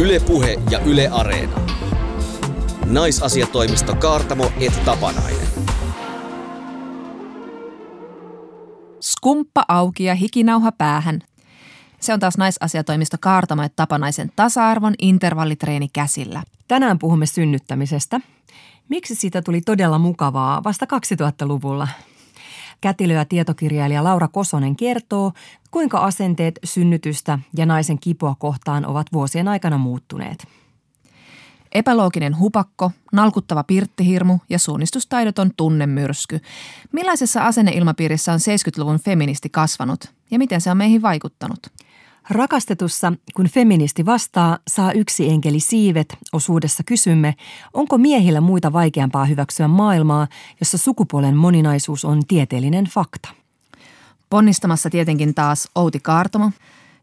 Ylepuhe ja Yle Areena. Naisasiatoimisto Kaartamo et Tapanainen. Skumppa auki ja hikinauha päähän. Se on taas naisasiatoimisto Kaartamo et Tapanaisen tasa-arvon intervallitreeni käsillä. Tänään puhumme synnyttämisestä. Miksi siitä tuli todella mukavaa vasta 2000-luvulla? Kätilö ja tietokirjailija Laura Kosonen kertoo, kuinka asenteet synnytystä ja naisen kipua kohtaan ovat vuosien aikana muuttuneet. Epälooginen hupakko, nalkuttava pirttihirmu ja suunnistustaidoton tunnemyrsky. Millaisessa asenneilmapiirissä on 70-luvun feministi kasvanut ja miten se on meihin vaikuttanut? Rakastetussa, kun feministi vastaa, saa yksi enkeli siivet, osuudessa kysymme, onko miehillä muita vaikeampaa hyväksyä maailmaa, jossa sukupuolen moninaisuus on tieteellinen fakta. Ponnistamassa tietenkin taas Outi Kaartomo,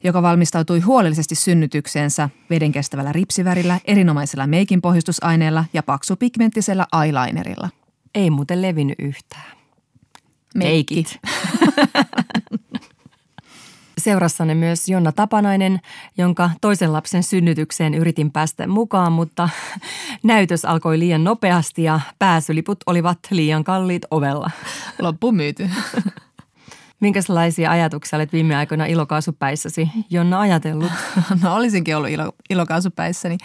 joka valmistautui huolellisesti synnytykseensä vedenkestävällä ripsivärillä, erinomaisella meikin pohjustusaineella ja paksupigmenttisellä eyelinerilla. Ei muuten levinnyt yhtään. Meikit. Seurassanne myös Jonna Tapanainen, jonka toisen lapsen synnytykseen yritin päästä mukaan, mutta näytös alkoi liian nopeasti ja pääsyliput olivat liian kalliit ovella. Loppu myyty. Minkälaisia ajatuksia olet viime aikoina ilokaasupäissäsi, Jonna, ajatellut? No olisinkin ollut ilo, ilokaasupäissäni.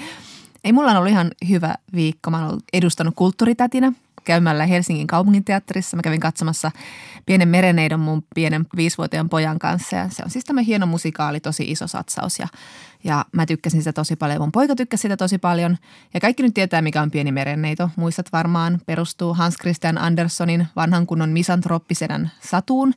Ei mulla on ollut ihan hyvä viikko. Mä olen edustanut kulttuuritätinä käymällä Helsingin kaupunginteatterissa. Mä kävin katsomassa Pienen mereneidon mun pienen viisivuotiaan pojan kanssa ja se on siis tämmöinen hieno musikaali, tosi iso satsaus ja, ja mä tykkäsin sitä tosi paljon. Mun poika tykkäsi sitä tosi paljon ja kaikki nyt tietää, mikä on Pieni merenneito. Muistat varmaan, perustuu Hans Christian Anderssonin vanhan kunnon misantrooppisenän satuun,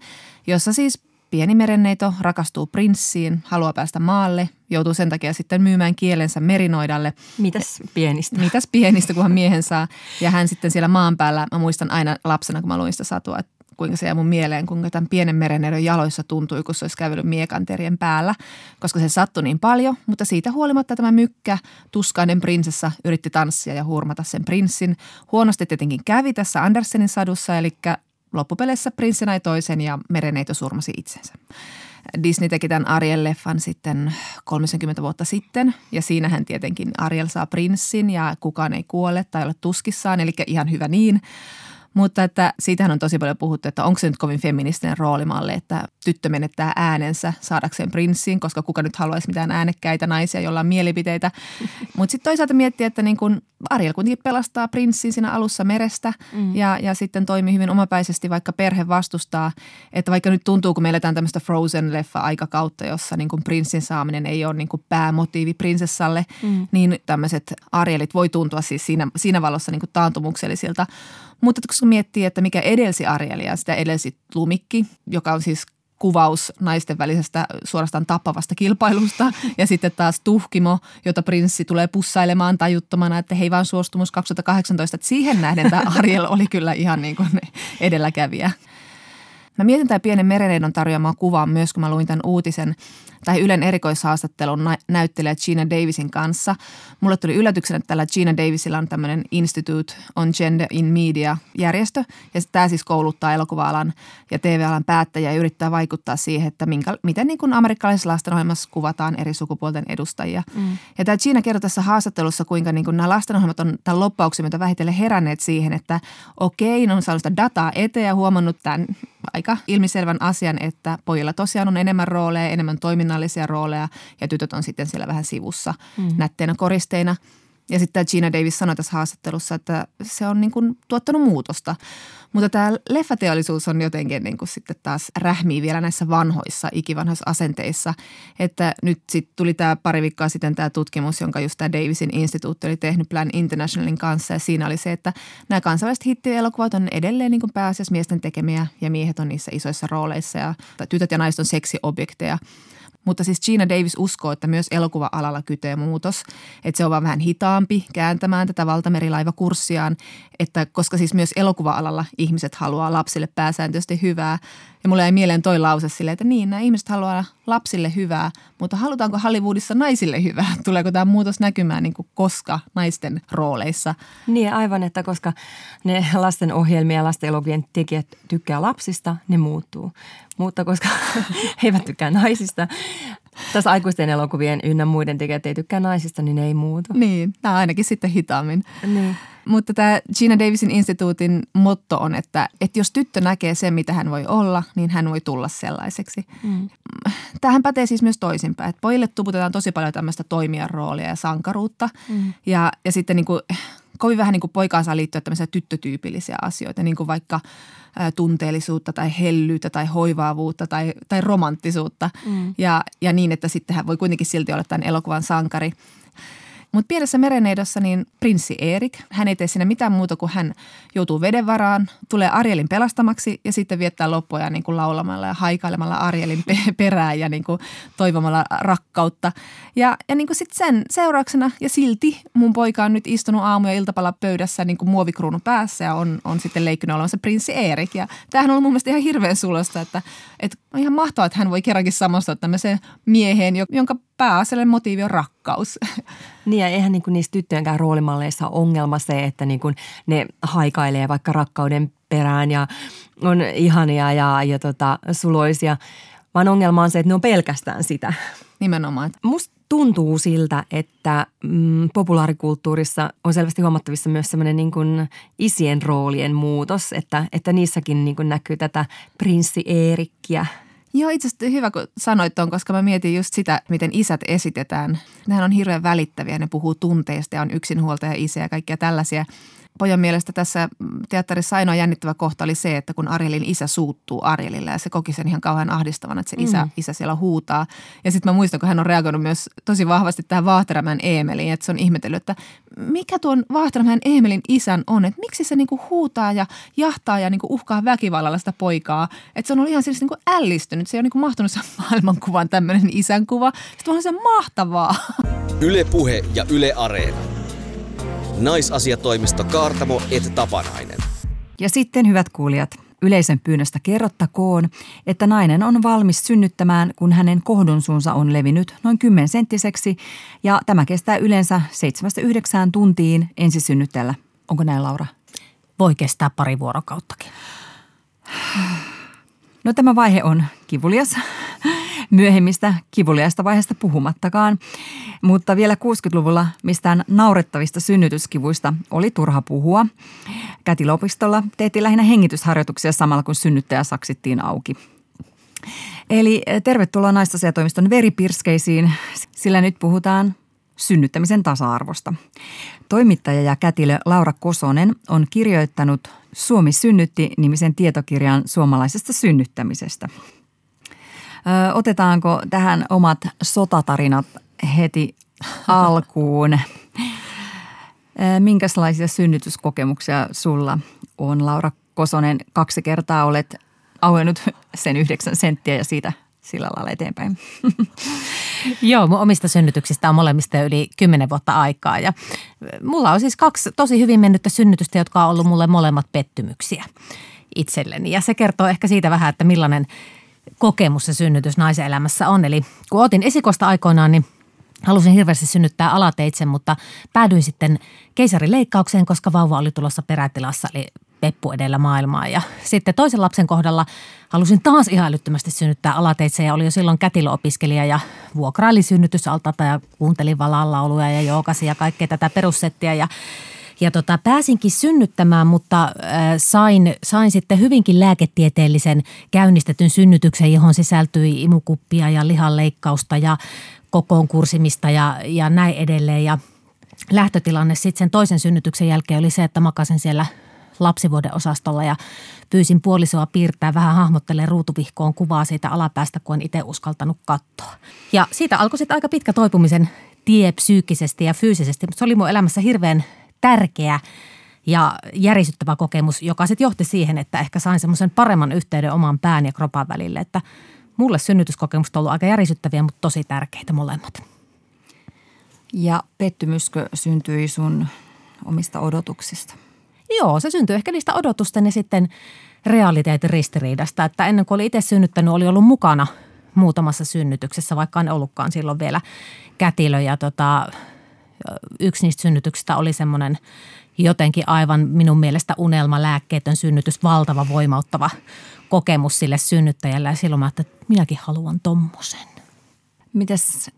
jossa siis Pieni merenneito rakastuu prinssiin, haluaa päästä maalle, joutuu sen takia sitten myymään kielensä merinoidalle. Mitäs pienistä? Mitäs pienistä, kunhan miehen saa. Ja hän sitten siellä maan päällä, mä muistan aina lapsena, kun mä luin sitä satua, että kuinka se jää mun mieleen, kuinka tämän pienen merenneidon jaloissa tuntui, kun se olisi kävellyt miekanterien päällä, koska se sattui niin paljon. Mutta siitä huolimatta tämä mykkä, tuskainen prinsessa, yritti tanssia ja hurmata sen prinssin. Huonosti tietenkin kävi tässä Andersenin sadussa, eli loppupeleissä prinssi näi toisen ja mereneito surmasi itsensä. Disney teki tämän Ariel-leffan sitten 30 vuotta sitten ja siinähän tietenkin Ariel saa prinssin ja kukaan ei kuole tai ole tuskissaan, eli ihan hyvä niin. Mutta että siitähän on tosi paljon puhuttu, että onko se nyt kovin feministinen roolimalli, että tyttö menettää äänensä saadakseen prinssiin, koska kuka nyt haluaisi mitään äänekkäitä naisia, joilla on mielipiteitä. Mutta sitten toisaalta miettiä, että niin kun Ariel kuitenkin pelastaa prinssin siinä alussa merestä mm. ja, ja sitten toimii hyvin omapäisesti, vaikka perhe vastustaa. Että vaikka nyt tuntuu, kun me eletään tämmöistä Frozen-leffa-aikakautta, jossa niin kun prinssin saaminen ei ole niin kun päämotiivi prinsessalle, mm. niin tämmöiset Arielit voi tuntua siis siinä, siinä valossa niin taantumuksellisilta. Mutta kun miettii, että mikä edelsi Arielia, sitä edelsi Lumikki, joka on siis kuvaus naisten välisestä suorastaan tappavasta kilpailusta. Ja sitten taas Tuhkimo, jota prinssi tulee pussailemaan tajuttomana, että hei vaan suostumus 2018. Että siihen nähden tämä Ariel oli kyllä ihan niin kuin edelläkävijä. Mä mietin tämä pienen mereneidon tarjoamaa kuvaa myös, kun mä luin tämän uutisen tai Ylen erikoishaastattelun näyttelijä Gina Davisin kanssa. Mulle tuli yllätyksenä, että tällä Gina Davisilla on tämmöinen Institute on Gender in Media järjestö. Ja tämä siis kouluttaa elokuva-alan ja TV-alan päättäjiä ja yrittää vaikuttaa siihen, että minkä, miten niin kuin amerikkalaisessa lastenohjelmassa kuvataan eri sukupuolten edustajia. Mm. Ja tämä Gina kertoi tässä haastattelussa, kuinka niin kuin nämä lastenohjelmat on tämän loppauksen myötä vähitellen heränneet siihen, että okei, ne on saanut sitä dataa eteen ja huomannut tämän aika ilmiselvän asian, että pojilla tosiaan on enemmän rooleja, enemmän toiminnallisia rooleja ja tytöt on sitten siellä vähän sivussa mm. nätteinä koristeina. Ja sitten Gina Davis sanoi tässä haastattelussa, että se on niin kuin tuottanut muutosta. Mutta tämä leffateollisuus on jotenkin niin kuin sitten taas rähmii vielä näissä vanhoissa, ikivanhoissa asenteissa. Että nyt sitten tuli tämä pari viikkoa sitten tämä tutkimus, jonka just tämä Davisin instituutti oli tehnyt Plan Internationalin kanssa. Ja siinä oli se, että nämä kansainväliset hittielokuvat on edelleen niin kuin pääasiassa miesten tekemiä ja miehet on niissä isoissa rooleissa ja tytöt ja naiset on seksiobjekteja. Mutta siis Gina Davis uskoo, että myös elokuva-alalla kytee muutos. Että se on vaan vähän hitaampi kääntämään tätä valtamerilaivakurssiaan. Että koska siis myös elokuva-alalla ihmiset haluaa lapsille pääsääntöisesti hyvää. Ja mulle jäi mieleen toi lause silleen, että niin, nämä ihmiset haluaa lapsille hyvää, mutta halutaanko Hollywoodissa naisille hyvää? Tuleeko tämä muutos näkymään niin kuin koska naisten rooleissa? Niin aivan, että koska ne lasten ohjelmia ja lasten elokuvien tekijät tykkää lapsista, ne muuttuu. Mutta koska he eivät tykkää naisista, Tässä aikuisten elokuvien ynnä muiden tekijät ei tykkää naisista, niin ne ei muutu. Niin, tämä ainakin sitten hitaammin. Niin. Mutta tämä Gina Davisin instituutin motto on, että, että jos tyttö näkee sen, mitä hän voi olla, niin hän voi tulla sellaiseksi. Mm. Tähän pätee siis myös toisinpäin, että pojille tuputetaan tosi paljon tämmöistä toimijan roolia ja sankaruutta. Mm. Ja, ja sitten niin kuin, kovin vähän niin kuin poikaan saa liittyä tämmöisiä tyttötyypillisiä asioita, niin kuin vaikka ä, tunteellisuutta tai hellyyttä tai hoivaavuutta tai, tai romanttisuutta. Mm. Ja, ja niin, että sitten hän voi kuitenkin silti olla tämän elokuvan sankari. Mutta pienessä mereneidossa niin prinssi Erik, hän ei tee siinä mitään muuta kuin hän joutuu veden varaan, tulee Arielin pelastamaksi ja sitten viettää loppuja niin kuin laulamalla ja haikailemalla Arielin perään ja niin kuin toivomalla rakkautta. Ja, ja niin kuin sitten sen seurauksena ja silti mun poika on nyt istunut aamu- ja iltapala pöydässä niin kuin muovikruunun päässä ja on, on sitten leikkynyt olemassa prinssi Erik. Ja tämähän on mun mielestä ihan hirveän sulosta, että, että on ihan mahtavaa, että hän voi kerrankin samastua tämmöiseen mieheen, jonka pääasiallinen motiivi on rakkaus. Niin ja eihän niin kuin niissä tyttöjenkään roolimalleissa ole ongelma se, että niin kuin ne haikailee vaikka rakkauden perään ja on ihania ja, ja tota, suloisia, vaan ongelma on se, että ne on pelkästään sitä. Nimenomaan. Musta tuntuu siltä, että mm, populaarikulttuurissa on selvästi huomattavissa myös semmoinen niin kuin isien roolien muutos, että, että niissäkin niin kuin näkyy tätä prinssi Eerikkiä – Joo, itse asiassa hyvä kun sanoit tuon, koska mä mietin just sitä, miten isät esitetään. Nehän on hirveän välittäviä, ne puhuu tunteista ja on yksinhuoltaja isä ja kaikkia tällaisia – pojan mielestä tässä teatterissa ainoa jännittävä kohta oli se, että kun Arielin isä suuttuu Arielille ja se koki sen ihan kauhean ahdistavan, että se isä, mm. isä siellä huutaa. Ja sitten mä muistan, kun hän on reagoinut myös tosi vahvasti tähän Vaahterämään Eemeliin, että se on ihmetellyt, että mikä tuon Vaahterämään Eemelin isän on, että miksi se niinku huutaa ja jahtaa ja niinku uhkaa väkivallalla sitä poikaa. Että se on ollut ihan siis niinku ällistynyt, se ei ole niinku mahtunut sen maailmankuvan tämmöinen isänkuva. Sitten on se mahtavaa. Yle Puhe ja Yle Areena. Naisasiatoimisto Kaartamo et Tapanainen. Ja sitten hyvät kuulijat, yleisön pyynnöstä kerrottakoon, että nainen on valmis synnyttämään, kun hänen kohdunsuunsa on levinnyt noin 10 senttiseksi ja tämä kestää yleensä 7-9 tuntiin ensisynnyttäjällä. Onko näin Laura? Voi kestää pari vuorokauttakin. No tämä vaihe on kivulias myöhemmistä kivuliaista vaiheesta puhumattakaan. Mutta vielä 60-luvulla mistään naurettavista synnytyskivuista oli turha puhua. Kätilopistolla tehtiin lähinnä hengitysharjoituksia samalla kun synnyttäjä saksittiin auki. Eli eh, tervetuloa naistasiatoimiston veripirskeisiin, sillä nyt puhutaan synnyttämisen tasa-arvosta. Toimittaja ja kätilö Laura Kosonen on kirjoittanut Suomi synnytti nimisen tietokirjan suomalaisesta synnyttämisestä – otetaanko tähän omat sotatarinat heti alkuun? Minkälaisia synnytyskokemuksia sulla on, Laura Kosonen? Kaksi kertaa olet auennut sen yhdeksän senttiä ja siitä sillä lailla eteenpäin. Joo, mun omista synnytyksistä on molemmista yli kymmenen vuotta aikaa ja mulla on siis kaksi tosi hyvin mennyttä synnytystä, jotka on ollut mulle molemmat pettymyksiä itselleni. Ja se kertoo ehkä siitä vähän, että millainen kokemus se synnytys naisen elämässä on. Eli kun otin esikosta aikoinaan, niin halusin hirveästi synnyttää alateitse, mutta päädyin sitten keisarileikkaukseen, koska vauva oli tulossa perätilassa, eli peppu edellä maailmaa. Ja sitten toisen lapsen kohdalla halusin taas ihan älyttömästi synnyttää alateitse ja oli jo silloin kätilöopiskelija ja vuokraili synnytysaltata ja kuuntelin valalauluja ja jookasi ja kaikkea tätä perussettiä ja ja tota, pääsinkin synnyttämään, mutta äh, sain, sain sitten hyvinkin lääketieteellisen käynnistetyn synnytyksen, johon sisältyi imukuppia ja lihanleikkausta ja kokoon kursimista ja, ja näin edelleen. Ja lähtötilanne sitten sen toisen synnytyksen jälkeen oli se, että makasin siellä lapsivuoden osastolla ja pyysin puolisoa piirtää vähän hahmottelee ruutuvihkoon kuvaa siitä alapäästä, kun en itse uskaltanut katsoa. Ja siitä alkoi sitten aika pitkä toipumisen tie psyykkisesti ja fyysisesti, mutta se oli mun elämässä hirveän tärkeä ja järisyttävä kokemus, joka sitten johti siihen, että ehkä sain semmoisen paremman yhteyden oman pään ja kropan välille, että mulle synnytyskokemukset on ollut aika järisyttäviä, mutta tosi tärkeitä molemmat. Ja pettymyskö syntyi sun omista odotuksista? Joo, se syntyi ehkä niistä odotusten ja sitten realiteetin ristiriidasta, että ennen kuin oli itse synnyttänyt, oli ollut mukana muutamassa synnytyksessä, vaikka en ollutkaan silloin vielä kätilö ja tota, yksi niistä synnytyksistä oli semmoinen jotenkin aivan minun mielestä unelma lääkkeetön synnytys, valtava voimauttava kokemus sille synnyttäjälle. Ja silloin mä ajattelin, että minäkin haluan tommosen. Mites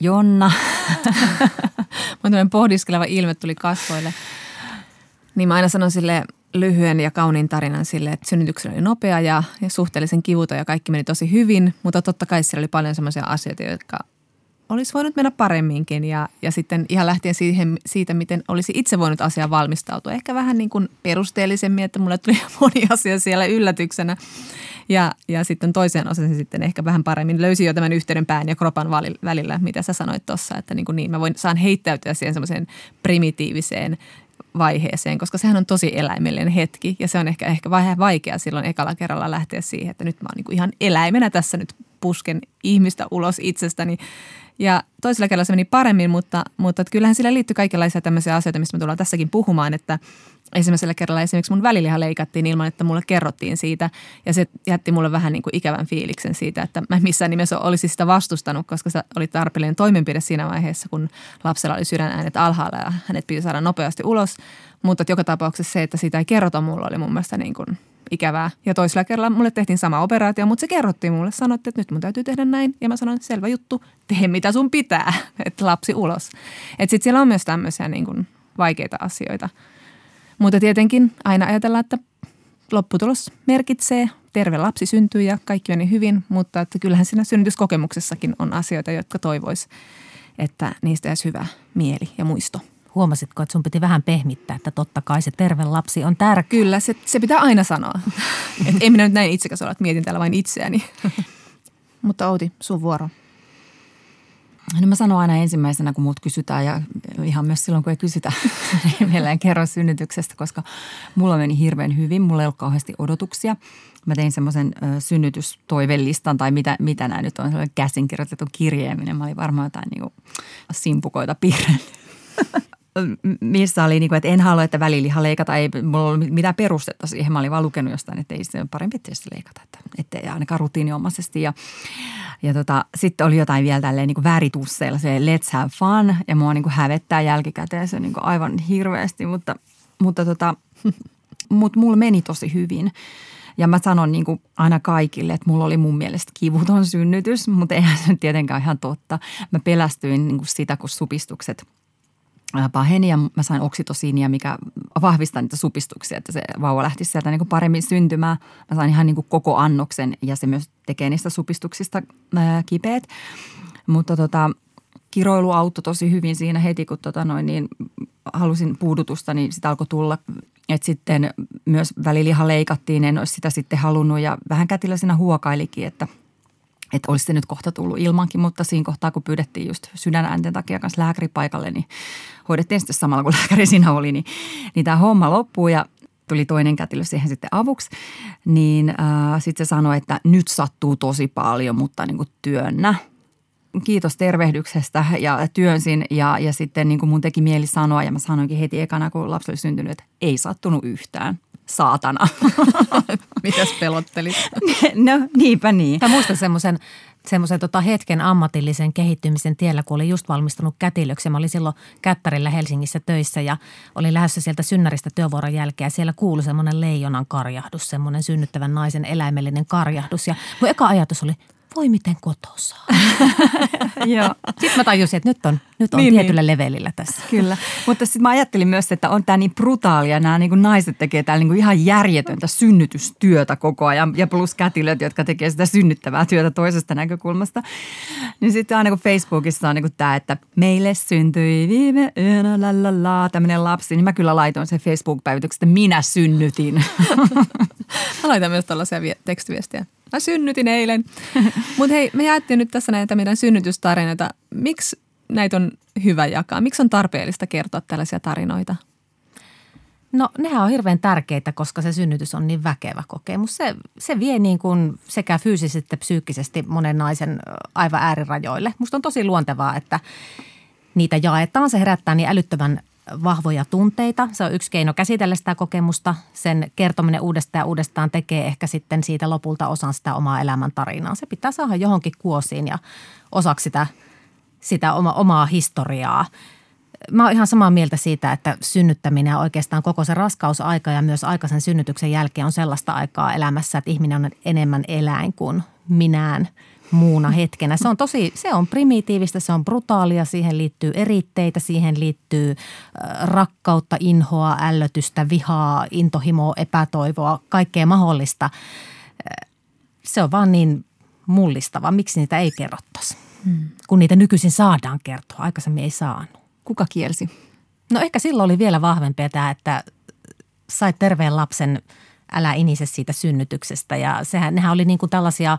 Jonna? Mun pohdiskeleva ilme tuli kasvoille. Niin mä aina sanon sille lyhyen ja kauniin tarinan sille, että synnytyksellä oli nopea ja, ja suhteellisen kivuta ja kaikki meni tosi hyvin. Mutta totta kai siellä oli paljon sellaisia asioita, jotka olisi voinut mennä paremminkin ja, ja sitten ihan lähtien siihen, siitä, miten olisi itse voinut asiaan valmistautua. Ehkä vähän niin kuin perusteellisemmin, että mulle tuli moni asia siellä yllätyksenä. Ja, ja sitten toiseen osasin sitten ehkä vähän paremmin. Löysin jo tämän yhteyden pään ja kropan välillä, mitä sä sanoit tuossa, että niin, kuin niin mä voin, saan heittäytyä siihen semmoiseen primitiiviseen vaiheeseen, koska sehän on tosi eläimellinen hetki ja se on ehkä, ehkä vähän vaikea silloin ekalla kerralla lähteä siihen, että nyt mä oon niin kuin ihan eläimenä tässä nyt pusken ihmistä ulos itsestäni ja toisella kerralla se meni paremmin, mutta, mutta kyllähän sillä liittyy kaikenlaisia tämmöisiä asioita, mistä me tullaan tässäkin puhumaan, että ensimmäisellä kerralla esimerkiksi mun väliliha leikattiin ilman, että mulle kerrottiin siitä. Ja se jätti mulle vähän niin kuin ikävän fiiliksen siitä, että mä missään nimessä olisi sitä vastustanut, koska se oli tarpeellinen toimenpide siinä vaiheessa, kun lapsella oli sydänäänet alhaalla ja hänet piti saada nopeasti ulos, mutta joka tapauksessa se, että siitä ei kerrota mulle oli mun mielestä niin kuin ikävää. Ja toisella kerralla mulle tehtiin sama operaatio, mutta se kerrottiin mulle. Sanottiin, että nyt mun täytyy tehdä näin. Ja mä sanoin, selvä juttu, tee mitä sun pitää, että lapsi ulos. Että sitten siellä on myös tämmöisiä niin kuin vaikeita asioita. Mutta tietenkin aina ajatellaan, että lopputulos merkitsee, terve lapsi syntyy ja kaikki meni hyvin, mutta että kyllähän siinä synnytyskokemuksessakin on asioita, jotka toivois, että niistä jäisi hyvä mieli ja muisto. Huomasitko, että sun piti vähän pehmittää, että totta kai se terve lapsi on tärkeä? Kyllä, se, se pitää aina sanoa. Et en minä nyt näin itsekäs ole, että mietin täällä vain itseäni. Mutta Outi, sun vuoro. No mä sanon aina ensimmäisenä, kun muut kysytään ja ihan myös silloin, kun ei kysytä, niin mieleen kerro synnytyksestä, koska mulla meni hirveän hyvin. Mulla ei ollut kauheasti odotuksia. Mä tein semmoisen synnytystoivelistan tai mitä, mitä nämä nyt on, sellainen käsinkirjoitettu kirjeeminen. Mä olin varmaan jotain niin simpukoita piirrellyt missä oli, niin kuin, että en halua, että väliliha leikata, ei mulla ollut mitään perustetta siihen. Mä olin vaan lukenut jostain, että ei se parempi, se leikata, että, että ainakaan rutiiniomaisesti. Ja, ja tota, sitten oli jotain vielä tälleen niin kuin väritusseilla, se let's have fun, ja mua niin kuin hävettää jälkikäteen se niin kuin aivan hirveästi, mutta, mutta tota, mut mulla meni tosi hyvin. Ja mä sanon niin kuin aina kaikille, että mulla oli mun mielestä kivuton synnytys, mutta eihän se nyt tietenkään ihan totta. Mä pelästyin niin kuin sitä, kun supistukset – paheni ja mä sain oksitosiinia, mikä vahvistaa niitä supistuksia, että se vauva lähti sieltä niin kuin paremmin syntymään. Mä sain ihan niin kuin koko annoksen ja se myös tekee niistä supistuksista kipeät. Mutta tota, kiroilu auttoi tosi hyvin siinä heti, kun tota noin, niin halusin puudutusta, niin sitä alkoi tulla. Et sitten myös väliliha leikattiin, en olisi sitä sitten halunnut ja vähän kätillä siinä huokailikin, että – että olisi se nyt kohta tullut ilmankin, mutta siinä kohtaa, kun pyydettiin just sydänäänten takia kanssa lääkäri paikalle, niin hoidettiin sitten samalla, kun lääkäri siinä oli, niin, niin tämä homma loppuu ja tuli toinen kätilö siihen sitten avuksi, niin äh, sitten se sanoi, että nyt sattuu tosi paljon, mutta niin kuin työnnä. Kiitos tervehdyksestä ja työnsin ja, ja sitten niin kuin mun teki mieli sanoa ja mä sanoinkin heti ekana, kun lapsi oli syntynyt, että ei sattunut yhtään saatana. Mitäs pelottelit? no niinpä niin. Mä muistan semmoisen semmoisen tota hetken ammatillisen kehittymisen tiellä, kun olin just valmistunut kätilöksi. Mä olin silloin Kättärillä Helsingissä töissä ja olin lähdössä sieltä synnäristä työvuoron jälkeen. Ja siellä kuului semmoinen leijonan karjahdus, semmoinen synnyttävän naisen eläimellinen karjahdus. Ja mun eka ajatus oli, voi miten kotosaa. Joo. Sitten mä tajusin, että nyt on, nyt on niin, tietyllä niin. levelillä tässä. Kyllä, mutta sitten mä ajattelin myös, että on tämä niin brutaalia. Nämä niin kuin naiset tekee täällä niin kuin ihan järjetöntä synnytystyötä koko ajan ja plus kätilöt, jotka tekee sitä synnyttävää työtä toisesta näkökulmasta. Niin sitten aina kun Facebookissa on niin kuin tämä, että meille syntyi viime yönä lalala, tämmöinen lapsi, niin mä kyllä laitoin sen Facebook-päivityksen, että minä synnytin. mä laitan myös tällaisia tekstiviestejä. Mä synnytin eilen. Mutta hei, me jaettiin nyt tässä näitä meidän synnytystarinoita. Miksi näitä on hyvä jakaa? Miksi on tarpeellista kertoa tällaisia tarinoita? No nehän on hirveän tärkeitä, koska se synnytys on niin väkevä kokemus. Se, se vie niin kuin sekä fyysisesti että psyykkisesti monen naisen aivan äärirajoille. Musta on tosi luontevaa, että niitä jaetaan. Se herättää niin älyttömän vahvoja tunteita. Se on yksi keino käsitellä sitä kokemusta. Sen kertominen uudestaan ja uudestaan tekee ehkä sitten siitä lopulta osan sitä omaa elämän tarinaa. Se pitää saada johonkin kuosiin ja osaksi sitä, sitä oma, omaa historiaa. Mä oon ihan samaa mieltä siitä, että synnyttäminen ja oikeastaan koko se raskausaika ja myös aikaisen synnytyksen jälkeen on sellaista aikaa elämässä, että ihminen on enemmän eläin kuin minään muuna hetkenä. Se on tosi, se on primitiivistä, se on brutaalia, siihen liittyy eritteitä, siihen liittyy rakkautta, inhoa, ällötystä, vihaa, intohimoa, epätoivoa, kaikkea mahdollista. Se on vaan niin mullistava. Miksi niitä ei kerrottaisi? Hmm. Kun niitä nykyisin saadaan kertoa, aikaisemmin ei saanut. Kuka kielsi? No ehkä silloin oli vielä vahvempia tämä, että sait terveen lapsen, älä inise siitä synnytyksestä. Ja sehän, nehän oli niin kuin tällaisia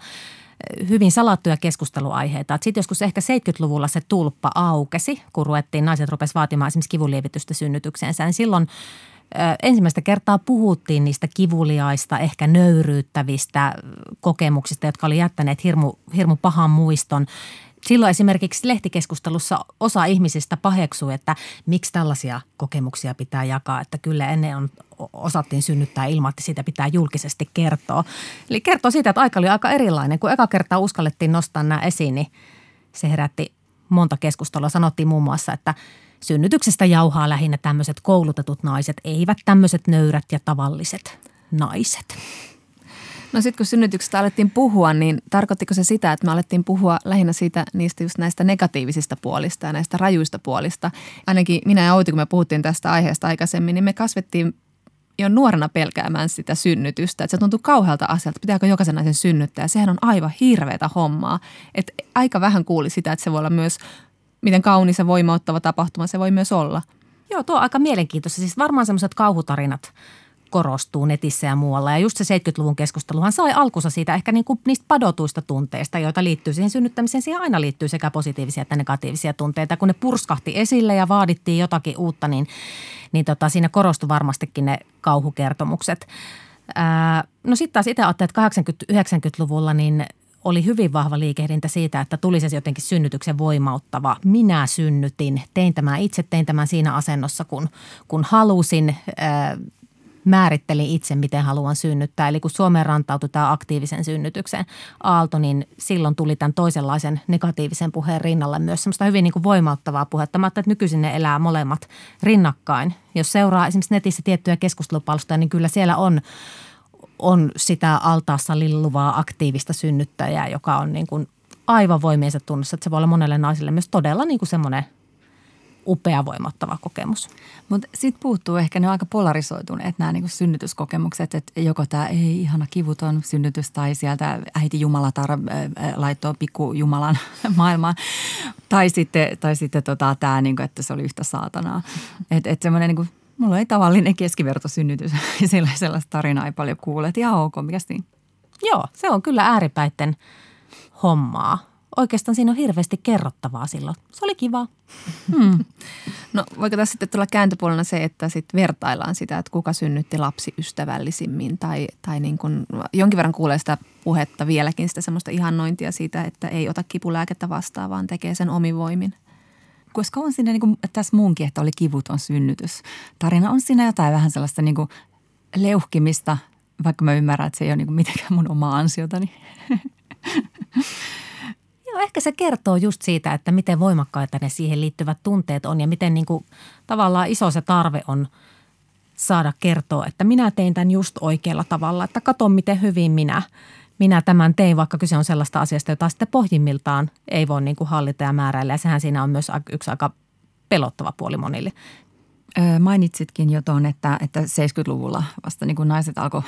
hyvin salattuja keskusteluaiheita. Sitten joskus ehkä 70-luvulla se tulppa aukesi, kun ruvettiin, naiset rupesivat vaatimaan esimerkiksi kivunlievitystä synnytykseensä. Niin silloin ensimmäistä kertaa puhuttiin niistä kivuliaista, ehkä nöyryyttävistä kokemuksista, jotka oli jättäneet hirmu, hirmu pahan muiston. Silloin esimerkiksi lehtikeskustelussa osa ihmisistä paheksuu, että miksi tällaisia kokemuksia pitää jakaa, että kyllä ennen on, osattiin synnyttää ilman, että siitä pitää julkisesti kertoa. Eli kertoo siitä, että aika oli aika erilainen. Kun eka kertaa uskallettiin nostaa nämä esiin, niin se herätti monta keskustelua. Sanottiin muun muassa, että synnytyksestä jauhaa lähinnä tämmöiset koulutetut naiset, eivät tämmöiset nöyrät ja tavalliset naiset. No sitten kun synnytyksestä alettiin puhua, niin tarkoittiko se sitä, että me alettiin puhua lähinnä siitä niistä just näistä negatiivisista puolista ja näistä rajuista puolista? Ainakin minä ja Outi, kun me puhuttiin tästä aiheesta aikaisemmin, niin me kasvettiin jo nuorena pelkäämään sitä synnytystä. Että se tuntuu kauhealta asialta, pitääkö jokaisen naisen synnyttää. Sehän on aivan hirveätä hommaa. Että aika vähän kuuli sitä, että se voi olla myös, miten kaunis ja voimauttava tapahtuma se voi myös olla. Joo, tuo on aika mielenkiintoista. Siis varmaan semmoiset kauhutarinat – korostuu netissä ja muualla. Ja just se 70-luvun keskusteluhan sai alkunsa siitä ehkä niin kuin niistä padotuista tunteista, joita liittyy siihen synnyttämiseen. Siihen aina liittyy sekä positiivisia että negatiivisia tunteita. Kun ne purskahti esille ja vaadittiin jotakin uutta, niin, niin tota, siinä korostui varmastikin ne kauhukertomukset. Ää, no sitten taas itse ajattelin, että 80-90-luvulla niin oli hyvin vahva liikehdintä siitä, että tulisi jotenkin synnytyksen voimauttava. Minä synnytin, tein tämän itse, tein tämän siinä asennossa, kun, kun halusin. Ää, määrittelin itse, miten haluan synnyttää. Eli kun Suomeen rantautui tämä aktiivisen synnytyksen aalto, niin silloin tuli tämän toisenlaisen negatiivisen puheen rinnalle myös semmoista hyvin niin kuin voimauttavaa puhetta. Mä että nykyisin ne elää molemmat rinnakkain. Jos seuraa esimerkiksi netissä tiettyjä keskustelupalstoja, niin kyllä siellä on on sitä altaassa lilluvaa aktiivista synnyttäjää, joka on niin kuin aivan voimiensa tunnossa. Että se voi olla monelle naiselle myös todella niin kuin semmoinen – upea voimattava kokemus. Mutta sitten puuttuu ehkä, ne on aika polarisoituneet nämä niinku synnytyskokemukset, että joko tämä ei ihana kivuton synnytys tai sieltä äiti Jumalatar äh, laittoi pikku Jumalan maailmaan. Tai sitten, tai sitten tota, tämä, niinku, että se oli yhtä saatanaa. Että et semmoinen niinku, mulla ei tavallinen keskivertosynnytys ja sellaista tarinaa ei paljon kuule. Että ihan ok, mikä siinä? Joo, se on kyllä ääripäitten hommaa oikeastaan siinä on hirveästi kerrottavaa silloin. Se oli kiva. Hmm. No voiko tässä sitten tulla kääntöpuolena se, että sitten vertaillaan sitä, että kuka synnytti lapsi ystävällisimmin tai, tai niin kuin, jonkin verran kuulee sitä puhetta vieläkin sitä semmoista ihannointia siitä, että ei ota kipulääkettä vastaan, vaan tekee sen omin voimin. Koska on siinä niin kuin tässä muunkin, että oli kivuton synnytys. Tarina on siinä jotain vähän sellaista niin kuin leuhkimista, vaikka mä ymmärrän, että se ei ole niin kuin mitenkään mun omaa ansiotani. Joo, ehkä se kertoo just siitä, että miten voimakkaita ne siihen liittyvät tunteet on ja miten niin kuin, tavallaan iso se tarve on saada kertoa, että minä tein tämän just oikealla tavalla, että kato miten hyvin minä, minä tämän tein, vaikka kyse on sellaista asiasta, jota sitten pohjimmiltaan ei voi niin kuin hallita ja määräillä ja sehän siinä on myös yksi aika pelottava puoli monille. Mainitsitkin jo tuon, että, että 70-luvulla vasta niin kuin naiset alkoi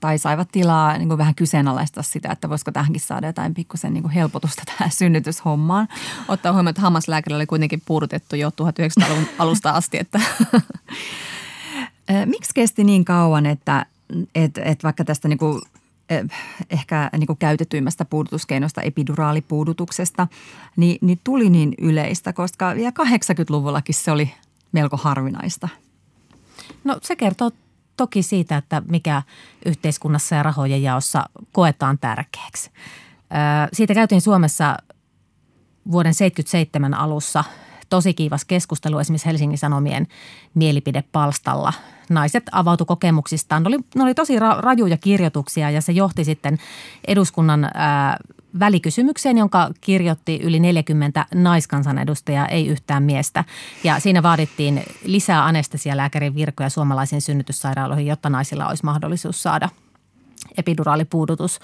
tai saivat tilaa niin kuin vähän kyseenalaistaa sitä, että voisiko tähänkin saada jotain pikkusen niin kuin helpotusta tähän synnytyshommaan. Ottaa huomioon, että hammaslääkärillä oli kuitenkin puudutettu jo 1900-luvun alusta asti. Että. Miksi kesti niin kauan, että, että, että vaikka tästä niin kuin ehkä niin kuin käytetyimmästä puudutuskeinosta, epiduraalipuudutuksesta, niin, niin tuli niin yleistä, koska vielä 80-luvullakin se oli melko harvinaista. No se kertoo toki siitä, että mikä yhteiskunnassa ja rahojen jaossa koetaan tärkeäksi. Siitä käytiin Suomessa vuoden 77 alussa tosi kiivas keskustelu esimerkiksi Helsingin Sanomien mielipidepalstalla. Naiset avautu kokemuksistaan. Ne oli, ne oli tosi rajuja kirjoituksia ja se johti sitten eduskunnan ää, välikysymykseen, jonka kirjoitti yli 40 naiskansanedustajaa, ei yhtään miestä. Ja siinä vaadittiin lisää anestesialääkärin virkoja suomalaisiin synnytyssairaaloihin, jotta naisilla olisi mahdollisuus saada epiduraalipuudutus.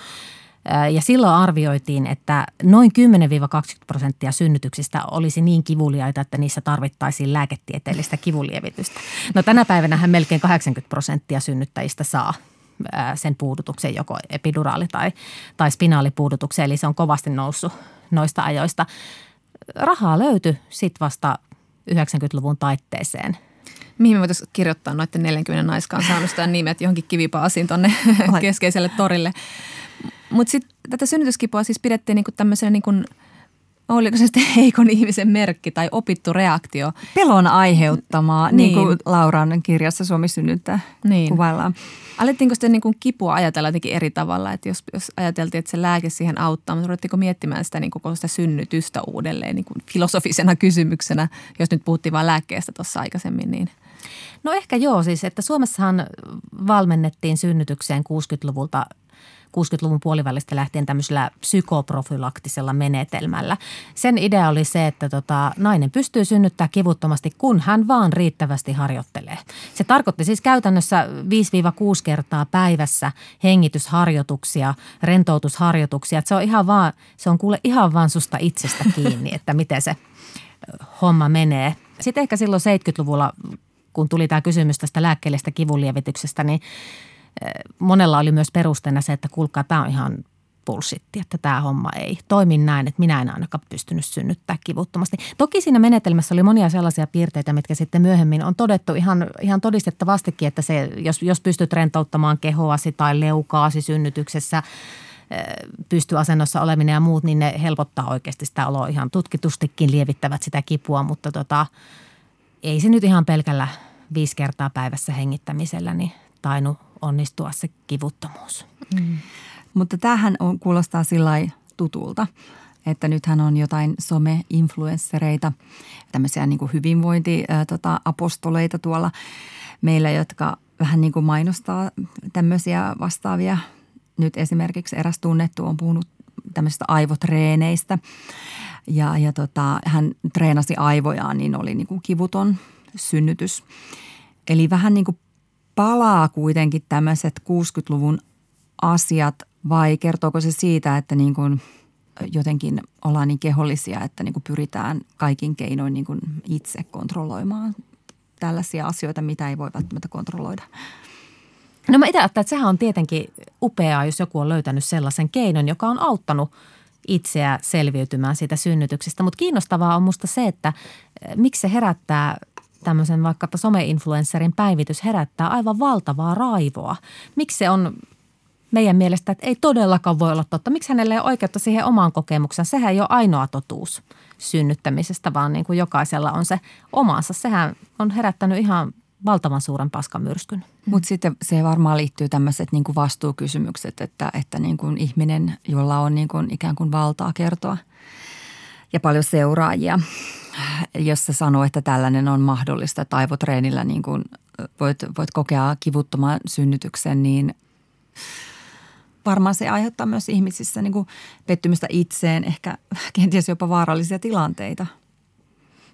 Ja silloin arvioitiin, että noin 10-20 prosenttia synnytyksistä olisi niin kivuliaita, että niissä tarvittaisiin lääketieteellistä kivulievitystä. No tänä päivänä melkein 80 prosenttia synnyttäjistä saa sen puudutuksen joko epiduraali- tai, tai spinaalipuudutuksen, eli se on kovasti noussut noista ajoista. Rahaa löytyi sitten vasta 90-luvun taitteeseen. Mihin me voitaisiin kirjoittaa noiden 40 naiskansaannustajan nimet johonkin kivipaasiin tuonne keskeiselle torille. Mutta sitten tätä synnytyskipua siis pidettiin niinku tämmöisenä niinku oliko se sitten heikon ihmisen merkki tai opittu reaktio. Pelon aiheuttamaa, niin, niin kuin Lauran kirjassa Suomi synnyttää niin. kuvaillaan. Alettiinko sitten niin kuin kipua ajatella jotenkin eri tavalla, että jos, jos ajateltiin, että se lääke siihen auttaa, mutta ruvettiinko miettimään sitä niin koko sitä synnytystä uudelleen niin kuin filosofisena kysymyksenä, jos nyt puhuttiin vain lääkkeestä tuossa aikaisemmin, niin – No ehkä joo siis, että Suomessahan valmennettiin synnytykseen 60-luvulta 60-luvun puolivälistä lähtien tämmöisellä psykoprofylaktisella menetelmällä. Sen idea oli se, että tota, nainen pystyy synnyttää kivuttomasti, kun hän vaan riittävästi harjoittelee. Se tarkoitti siis käytännössä 5-6 kertaa päivässä hengitysharjoituksia, rentoutusharjoituksia. Että se on ihan vaan, se on kuule ihan vaan susta itsestä kiinni, että miten se homma menee. Sitten ehkä silloin 70-luvulla, kun tuli tämä kysymys tästä lääkkeellisestä kivunlievityksestä, niin monella oli myös perusteena se, että kuulkaa, tämä on ihan bullshitti, että tämä homma ei toimi näin, että minä en ainakaan pystynyt synnyttää kivuttomasti. Toki siinä menetelmässä oli monia sellaisia piirteitä, mitkä sitten myöhemmin on todettu ihan, ihan todistettavastikin, että se, jos, jos pystyt rentouttamaan kehoasi tai leukaasi synnytyksessä, pystyasennossa oleminen ja muut, niin ne helpottaa oikeasti sitä oloa ihan tutkitustikin lievittävät sitä kipua, mutta tota, ei se nyt ihan pelkällä viisi kertaa päivässä hengittämisellä niin tainnut onnistua se kivuttomuus. Mm. Mutta tähän on, kuulostaa sillä tutulta, että nythän on jotain some-influenssereita, tämmöisiä niin hyvinvointiapostoleita tota, tuolla meillä, jotka vähän niin kuin mainostaa tämmöisiä vastaavia. Nyt esimerkiksi eräs tunnettu on puhunut tämmöisistä aivotreeneistä ja, ja tota, hän treenasi aivojaan, niin oli niin kuin kivuton synnytys. Eli vähän niin kuin palaa kuitenkin tämmöiset 60-luvun asiat vai kertooko se siitä, että niin kuin jotenkin ollaan niin kehollisia, että niin kuin pyritään kaikin keinoin niin kuin itse kontrolloimaan tällaisia asioita, mitä ei voi välttämättä kontrolloida? No mä itse että sehän on tietenkin upeaa, jos joku on löytänyt sellaisen keinon, joka on auttanut itseä selviytymään siitä synnytyksestä. Mutta kiinnostavaa on musta se, että eh, miksi se herättää tämmöisen vaikka some-influencerin päivitys herättää aivan valtavaa raivoa. Miksi se on meidän mielestä, että ei todellakaan voi olla totta. Miksi hänelle ei ole oikeutta siihen omaan kokemukseen? Sehän ei ole ainoa totuus synnyttämisestä, vaan niin kuin jokaisella on se omansa. Sehän on herättänyt ihan valtavan suuren paskamyrskyn. Mutta sitten se varmaan liittyy tämmöiset niin kuin vastuukysymykset, että, että niin kuin ihminen, jolla on niin kuin ikään kuin valtaa kertoa ja paljon seuraajia, jos se sanoo, että tällainen on mahdollista, että aivotreenillä niin kuin voit, voit kokea kivuttoman synnytyksen, niin varmaan se aiheuttaa myös ihmisissä niin kuin pettymystä itseen, ehkä kenties jopa vaarallisia tilanteita.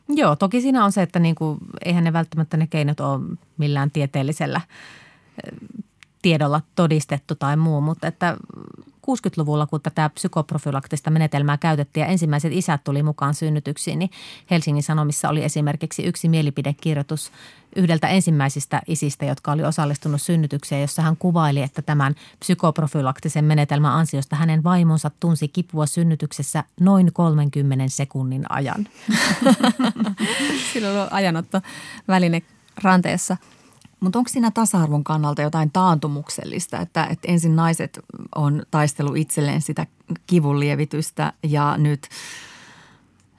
Joo, toki siinä on se, että niin kuin, eihän ne välttämättä ne keinot ole millään tieteellisellä tiedolla todistettu tai muu, mutta että 60-luvulla, kun tätä psykoprofylaktista menetelmää käytettiin ja ensimmäiset isät tuli mukaan synnytyksiin, niin Helsingin Sanomissa oli esimerkiksi yksi mielipidekirjoitus yhdeltä ensimmäisistä isistä, jotka oli osallistunut synnytykseen, jossa hän kuvaili, että tämän psykoprofylaktisen menetelmän ansiosta hänen vaimonsa tunsi kipua synnytyksessä noin 30 sekunnin ajan. Silloin on ajanotto väline ranteessa – mutta onko siinä tasa-arvon kannalta jotain taantumuksellista, että, että ensin naiset on taistelu itselleen sitä kivunlievitystä ja nyt,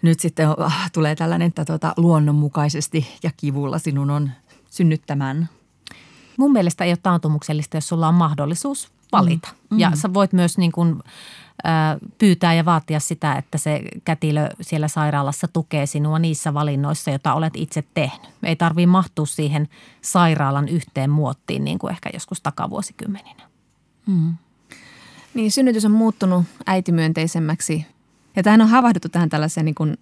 nyt sitten tulee tällainen, että tuota, luonnonmukaisesti ja kivulla sinun on synnyttämään? Mun mielestä ei ole taantumuksellista, jos sulla on mahdollisuus valita. Mm. Ja mm. sä voit myös niin kuin – pyytää ja vaatia sitä, että se kätilö siellä sairaalassa tukee sinua niissä valinnoissa, joita olet itse tehnyt. Ei tarvitse mahtua siihen sairaalan yhteen muottiin niin kuin ehkä joskus takavuosikymmeninä. Mm. Niin, synnytys on muuttunut äitimyönteisemmäksi ja tähän on havahduttu tähän tällaiseen niin kuin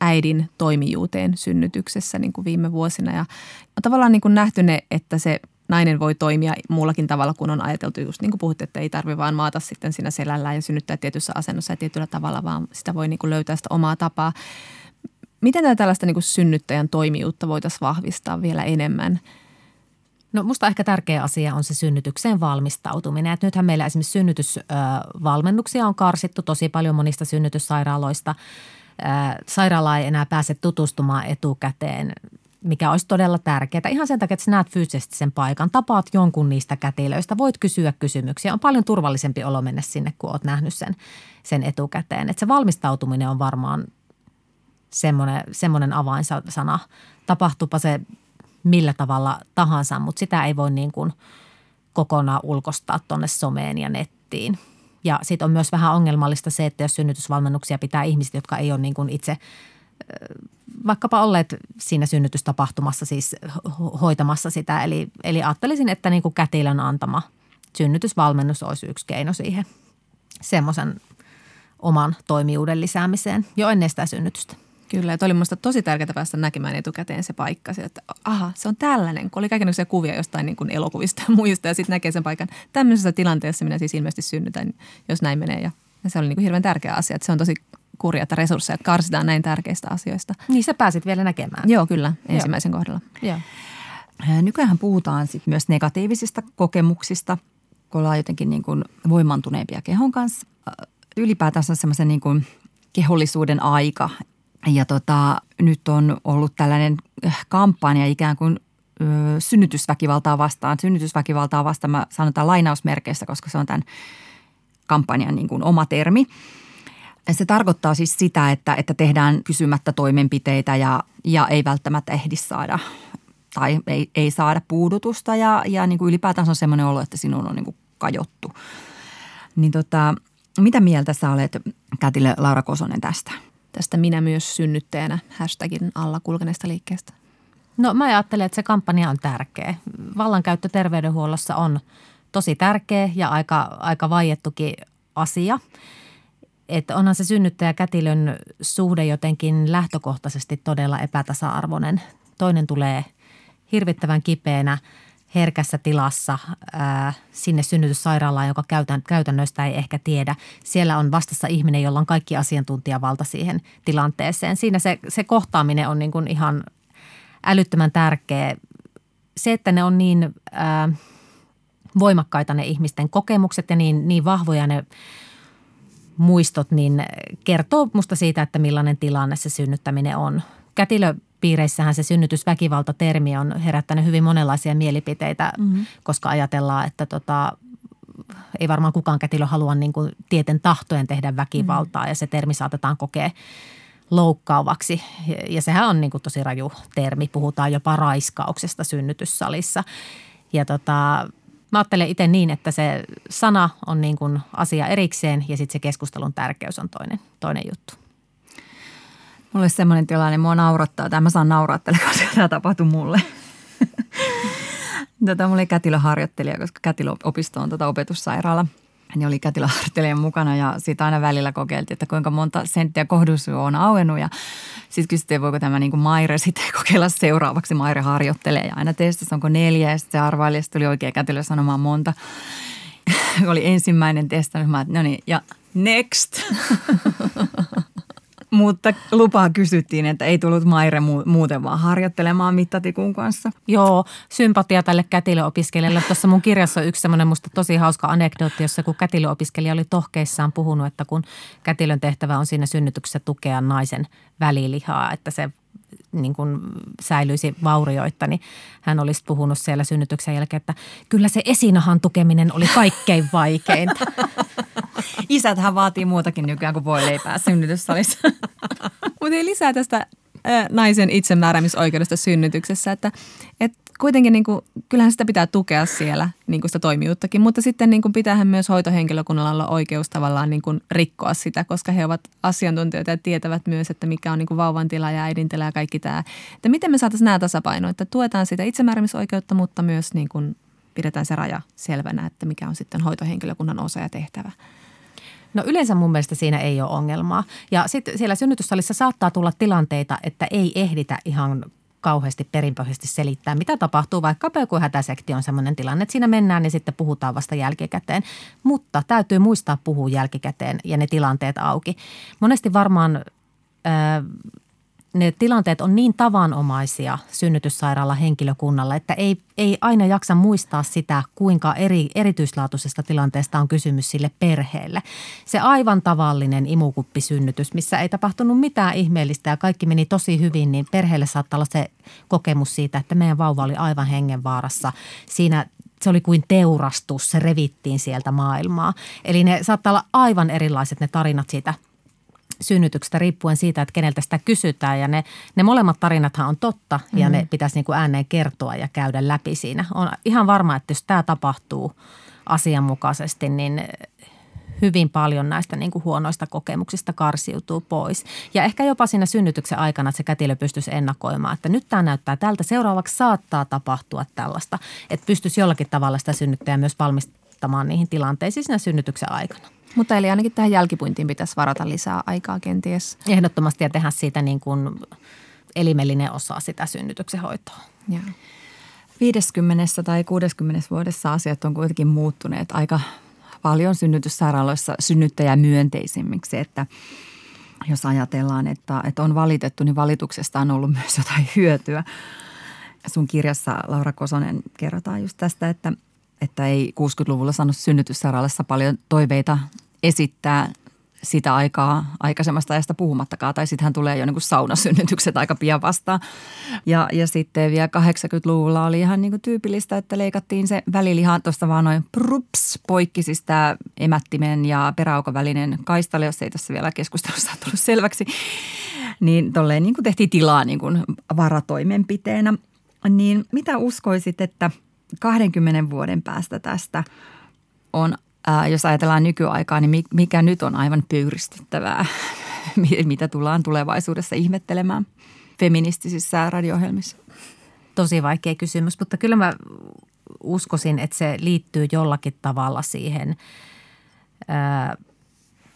äidin toimijuuteen synnytyksessä niin kuin viime vuosina ja on tavallaan niin kuin nähty ne, että se nainen voi toimia muullakin tavalla, kun on ajateltu just niin kuin puhutte, että ei tarvitse vaan maata sitten siinä selällään ja synnyttää tietyssä asennossa ja tietyllä tavalla, vaan sitä voi niin kuin löytää sitä omaa tapaa. Miten tätä tällaista niin kuin synnyttäjän toimijuutta voitaisiin vahvistaa vielä enemmän? No musta ehkä tärkeä asia on se synnytykseen valmistautuminen. Et nythän meillä esimerkiksi synnytysvalmennuksia on karsittu tosi paljon monista synnytyssairaaloista. Sairaala ei enää pääse tutustumaan etukäteen mikä olisi todella tärkeää. Ihan sen takia, että sä näet fyysisesti sen paikan, tapaat jonkun niistä kätilöistä, voit kysyä kysymyksiä. On paljon turvallisempi olo mennä sinne, kun oot nähnyt sen, sen etukäteen. Että se valmistautuminen on varmaan semmoinen, semmoinen avainsana. Tapahtupa se millä tavalla tahansa, mutta sitä ei voi niin kuin kokonaan ulkostaa tuonne someen ja nettiin. Ja sitten on myös vähän ongelmallista se, että jos synnytysvalmennuksia pitää ihmiset, jotka ei ole niin kuin itse vaikkapa olleet siinä synnytystapahtumassa siis hoitamassa sitä. Eli, eli ajattelisin, että niin kuin kätilön antama synnytysvalmennus olisi yksi keino siihen semmoisen oman toimijuuden lisäämiseen jo ennen sitä synnytystä. Kyllä, että oli minusta tosi tärkeää päästä näkemään etukäteen se paikka. Se, että aha, se on tällainen, kun oli kaikenlaisia kuvia jostain niin kuin elokuvista ja muista ja sitten näkee sen paikan. Tämmöisessä tilanteessa minä siis ilmeisesti synnytän, jos näin menee. Ja, ja se oli niin kuin hirveän tärkeä asia, että se on tosi kurja, että resursseja karsitaan näin tärkeistä asioista. Niin sä pääsit vielä näkemään. Joo, kyllä, ensimmäisen Joo. kohdalla. Joo. Nykyään puhutaan sit myös negatiivisista kokemuksista, kun ollaan jotenkin niin kuin voimantuneempia kehon kanssa. Ylipäätänsä semmoisen niin kuin kehollisuuden aika. Ja tota, nyt on ollut tällainen kampanja ikään kuin ö, synnytysväkivaltaa vastaan. Synnytysväkivaltaa vastaan mä sanotaan lainausmerkeissä, koska se on tämän kampanjan niin kuin oma termi – se tarkoittaa siis sitä, että, että tehdään kysymättä toimenpiteitä ja, ja ei välttämättä ehdi saada tai ei, ei saada puudutusta ja, ja niin kuin ylipäätään on semmoinen olo, että sinun on niin kuin kajottu. Niin tota, mitä mieltä sä olet, Kätilö Laura Kosonen, tästä? Tästä minä myös synnyttäjänä hashtagin alla kulkeneesta liikkeestä. No mä ajattelen, että se kampanja on tärkeä. Vallankäyttö terveydenhuollossa on tosi tärkeä ja aika, aika vaiettukin asia – että onhan se synnyttäjä kätilön suhde jotenkin lähtökohtaisesti todella epätasa-arvoinen. Toinen tulee hirvittävän kipeänä herkässä tilassa ää, sinne synnytyssairaalaan, joka käytän, käytännöistä ei ehkä tiedä. Siellä on vastassa ihminen, jolla on kaikki asiantuntijavalta siihen tilanteeseen. Siinä se, se kohtaaminen on niin kuin ihan älyttömän tärkeä. Se, että ne on niin ää, voimakkaita ne ihmisten kokemukset ja niin, niin vahvoja ne – muistot, niin kertoo musta siitä, että millainen tilanne se synnyttäminen on. Kätilöpiireissähän se synnytysväkivalta-termi on herättänyt hyvin monenlaisia mielipiteitä, mm-hmm. koska ajatellaan, että tota, ei varmaan kukaan kätilö halua niin kuin tieten tahtojen tehdä väkivaltaa mm-hmm. ja se termi saatetaan kokea loukkaavaksi. Ja sehän on niin kuin tosi raju termi. Puhutaan jopa raiskauksesta synnytyssalissa. Ja tota, Mä ajattelen itse niin, että se sana on niin kuin asia erikseen ja sitten se keskustelun tärkeys on toinen, toinen juttu. Mulla olisi semmoinen tilanne, mua naurattaa, tai mä saan naurattele, koska tämä tapahtui mulle. Tota, mulla oli kätilöharjoittelija, koska kätilöopisto on tota opetussairaala – niin oli kätilöharjoittelijan mukana ja siitä aina välillä kokeiltiin, että kuinka monta senttiä kohdusyö on auennut ja sitten kysyttiin, voiko tämä niin kuin Maire sitten kokeilla seuraavaksi. Maire harjoittelee ja aina testasi, onko neljä ja sitten se arvaili sitten tuli oikea kätilö sanomaan monta. oli ensimmäinen testannut, mä no niin, ja next. Mutta lupaa kysyttiin, että ei tullut Maire muuten vaan harjoittelemaan mittatikun kanssa. Joo, sympatia tälle kätilöopiskelijalle. Tuossa mun kirjassa on yksi semmoinen musta tosi hauska anekdootti, jossa kun kätilöopiskelija oli tohkeissaan puhunut, että kun kätilön tehtävä on siinä synnytyksessä tukea naisen välilihaa, että se niin kuin säilyisi vaurioitta, niin hän olisi puhunut siellä synnytyksen jälkeen, että kyllä se esinahan tukeminen oli kaikkein vaikeinta. Isäthän vaatii muutakin nykyään kuin voi leipää synnytyssalissa. Mutta ei lisää tästä naisen itsemääräämisoikeudesta synnytyksessä, että, että kuitenkin niin kuin, kyllähän sitä pitää tukea siellä niin kuin sitä toimijuuttakin, mutta sitten niin kuin pitäähän myös hoitohenkilökunnalla olla oikeus tavallaan niin kuin rikkoa sitä, koska he ovat asiantuntijoita ja tietävät myös, että mikä on niin kuin vauvan tila ja äidin tila ja kaikki tämä. Että miten me saataisiin nämä tasapainoa, että tuetaan sitä itsemääräämisoikeutta, mutta myös niin kuin pidetään se raja selvänä, että mikä on sitten hoitohenkilökunnan osa ja tehtävä. No yleensä mun mielestä siinä ei ole ongelmaa. Ja sitten siellä synnytyssalissa saattaa tulla tilanteita, että ei ehditä ihan kauheasti perinpohjaisesti selittää, mitä tapahtuu, vaikka joku hätäsekti on sellainen tilanne, että siinä mennään niin sitten puhutaan vasta jälkikäteen. Mutta täytyy muistaa puhua jälkikäteen ja ne tilanteet auki. Monesti varmaan ne tilanteet on niin tavanomaisia synnytyssairaala henkilökunnalle, että ei, ei aina jaksa muistaa sitä, kuinka eri, erityislaatuisesta tilanteesta on kysymys sille perheelle. Se aivan tavallinen imukuppisynnytys, missä ei tapahtunut mitään ihmeellistä ja kaikki meni tosi hyvin, niin perheelle saattaa olla se kokemus siitä, että meidän vauva oli aivan hengenvaarassa. Siinä se oli kuin teurastus, se revittiin sieltä maailmaa. Eli ne saattaa olla aivan erilaiset ne tarinat siitä – synnytyksestä riippuen siitä, että keneltä sitä kysytään. Ja ne, ne molemmat tarinathan on totta ja mm-hmm. ne pitäisi niin kuin ääneen kertoa ja käydä läpi siinä. On ihan varma, että jos tämä tapahtuu asianmukaisesti, niin hyvin paljon näistä niin kuin huonoista kokemuksista karsiutuu pois. Ja ehkä jopa siinä synnytyksen aikana että se kätilö pystyisi ennakoimaan, että nyt tämä näyttää tältä. Seuraavaksi saattaa tapahtua tällaista, että pystyisi jollakin tavalla sitä synnyttäjää myös valmistamaan niihin tilanteisiin siinä synnytyksen aikana. Mutta eli ainakin tähän jälkipuintiin pitäisi varata lisää aikaa kenties. Ehdottomasti ja tehdä siitä niin kuin elimellinen osa sitä synnytyksen hoitoa. Ja. 50 tai 60 vuodessa asiat on kuitenkin muuttuneet aika paljon synnytyssairaaloissa synnyttäjämyönteisimmiksi, että jos ajatellaan, että, että on valitettu, niin valituksesta on ollut myös jotain hyötyä. Sun kirjassa Laura Kosonen kerrotaan just tästä, että, että ei 60-luvulla saanut synnytyssairaalassa paljon toiveita esittää sitä aikaa aikaisemmasta ajasta puhumattakaan, tai sitten hän tulee jo niin kuin saunasynnytykset aika pian vastaan. Ja, ja sitten vielä 80-luvulla oli ihan niin kuin tyypillistä, että leikattiin se väliliha tuosta vaan noin prups poikki, siis tämä emättimen ja peräaukan välinen kaistale, jos ei tässä vielä keskustelussa ole tullut selväksi. Niin tolleen niin kuin tehtiin tilaa niin kuin varatoimenpiteenä. Niin mitä uskoisit, että 20 vuoden päästä tästä on jos ajatellaan nykyaikaa, niin mikä nyt on aivan pöyristyttävää, mitä tullaan tulevaisuudessa ihmettelemään feministisissä radio-ohjelmissa? Tosi vaikea kysymys, mutta kyllä mä uskoisin, että se liittyy jollakin tavalla siihen ää,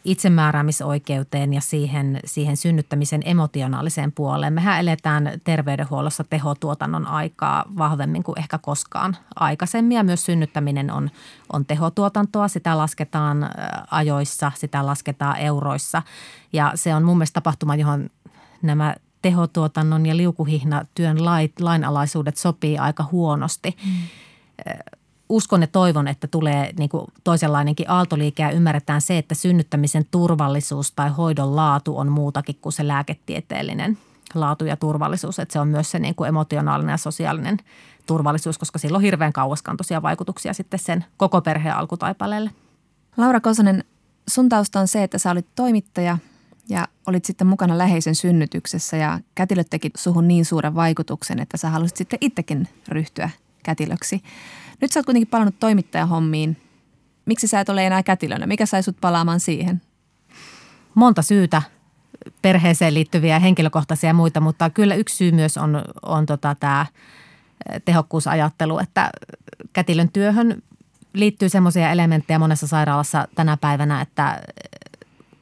itsemääräämisoikeuteen ja siihen, siihen synnyttämisen emotionaaliseen puoleen. Mehän eletään terveydenhuollossa tehotuotannon aikaa vahvemmin kuin ehkä koskaan aikaisemmin ja myös synnyttäminen on, on tehotuotantoa. Sitä lasketaan ajoissa, sitä lasketaan euroissa ja se on mun mielestä tapahtuma, johon nämä tehotuotannon ja liukuhihnatyön lait, lainalaisuudet sopii aika huonosti. Mm uskon ja toivon, että tulee niin kuin toisenlainenkin aaltoliike ja ymmärretään se, että synnyttämisen turvallisuus tai hoidon laatu on muutakin kuin se lääketieteellinen laatu ja turvallisuus. Että se on myös se niin kuin emotionaalinen ja sosiaalinen turvallisuus, koska sillä on hirveän kauaskantoisia vaikutuksia sitten sen koko perheen alkutaipaleelle. Laura Kosonen, sun tausta on se, että sä olit toimittaja ja olit sitten mukana läheisen synnytyksessä ja kätilöt teki suhun niin suuren vaikutuksen, että sä halusit sitten itsekin ryhtyä kätilöksi. Nyt sä oot kuitenkin palannut toimittajahommiin. Miksi sä et ole enää kätilönä? Mikä sai sut palaamaan siihen? Monta syytä perheeseen liittyviä henkilökohtaisia ja muita, mutta kyllä yksi syy myös on, on tota tämä tehokkuusajattelu, että kätilön työhön liittyy semmoisia elementtejä monessa sairaalassa tänä päivänä, että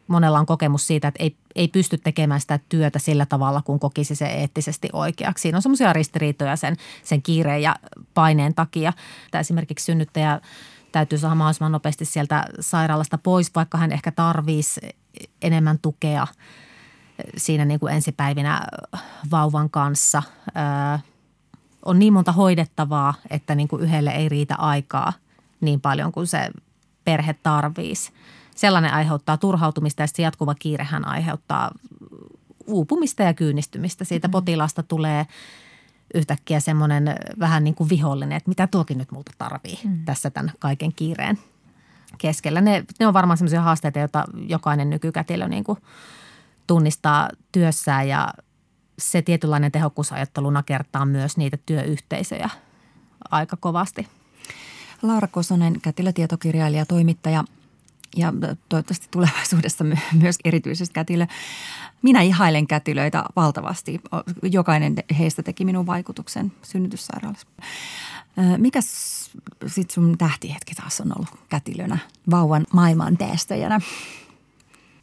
monella on kokemus siitä, että ei, ei pysty tekemään sitä työtä sillä tavalla, kun kokisi se eettisesti oikeaksi. Siinä on semmoisia ristiriitoja sen, sen kiireen ja paineen takia. Tämä esimerkiksi synnyttäjä täytyy saada mahdollisimman nopeasti sieltä sairaalasta pois, vaikka hän ehkä tarvitsisi enemmän tukea siinä niin kuin ensipäivinä vauvan kanssa. Öö, on niin monta hoidettavaa, että niin kuin yhdelle ei riitä aikaa niin paljon kuin se perhe tarvitsisi sellainen aiheuttaa turhautumista ja se jatkuva kiirehän aiheuttaa uupumista ja kyynistymistä. Siitä mm-hmm. potilaasta tulee yhtäkkiä semmoinen vähän niin kuin vihollinen, että mitä tuokin nyt multa tarvii mm. tässä tämän kaiken kiireen keskellä. Ne, ne on varmaan semmoisia haasteita, joita jokainen nykykätilö niin kuin tunnistaa työssään ja se tietynlainen tehokkuusajattelu nakertaa myös niitä työyhteisöjä aika kovasti. Laura Kosonen, kätilötietokirjailija, toimittaja – ja toivottavasti tulevaisuudessa myös erityisesti kätilö. Minä ihailen kätilöitä valtavasti. Jokainen heistä teki minun vaikutuksen synnytyssairaalassa. Mikä sitten sun tähtihetki taas on ollut kätilönä vauvan maailman teestäjänä?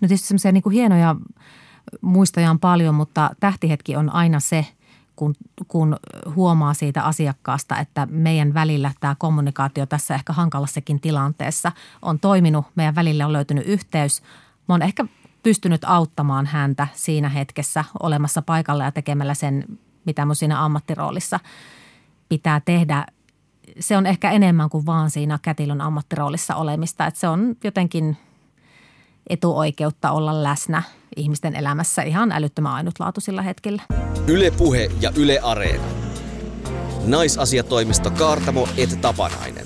No tietysti semmoisia niin hienoja muistoja on paljon, mutta tähtihetki on aina se, kun, kun huomaa siitä asiakkaasta, että meidän välillä tämä kommunikaatio tässä ehkä hankalassakin tilanteessa on toiminut, meidän välillä on löytynyt yhteys. Mä oon ehkä pystynyt auttamaan häntä siinä hetkessä olemassa paikalla ja tekemällä sen, mitä mun siinä ammattiroolissa pitää tehdä. Se on ehkä enemmän kuin vaan siinä kätilön ammattiroolissa olemista, että se on jotenkin etuoikeutta olla läsnä ihmisten elämässä ihan älyttömän ainutlaatuisilla hetkillä. Yle Puhe ja Yle Areena. Naisasiatoimisto Kaartamo et Tapanainen.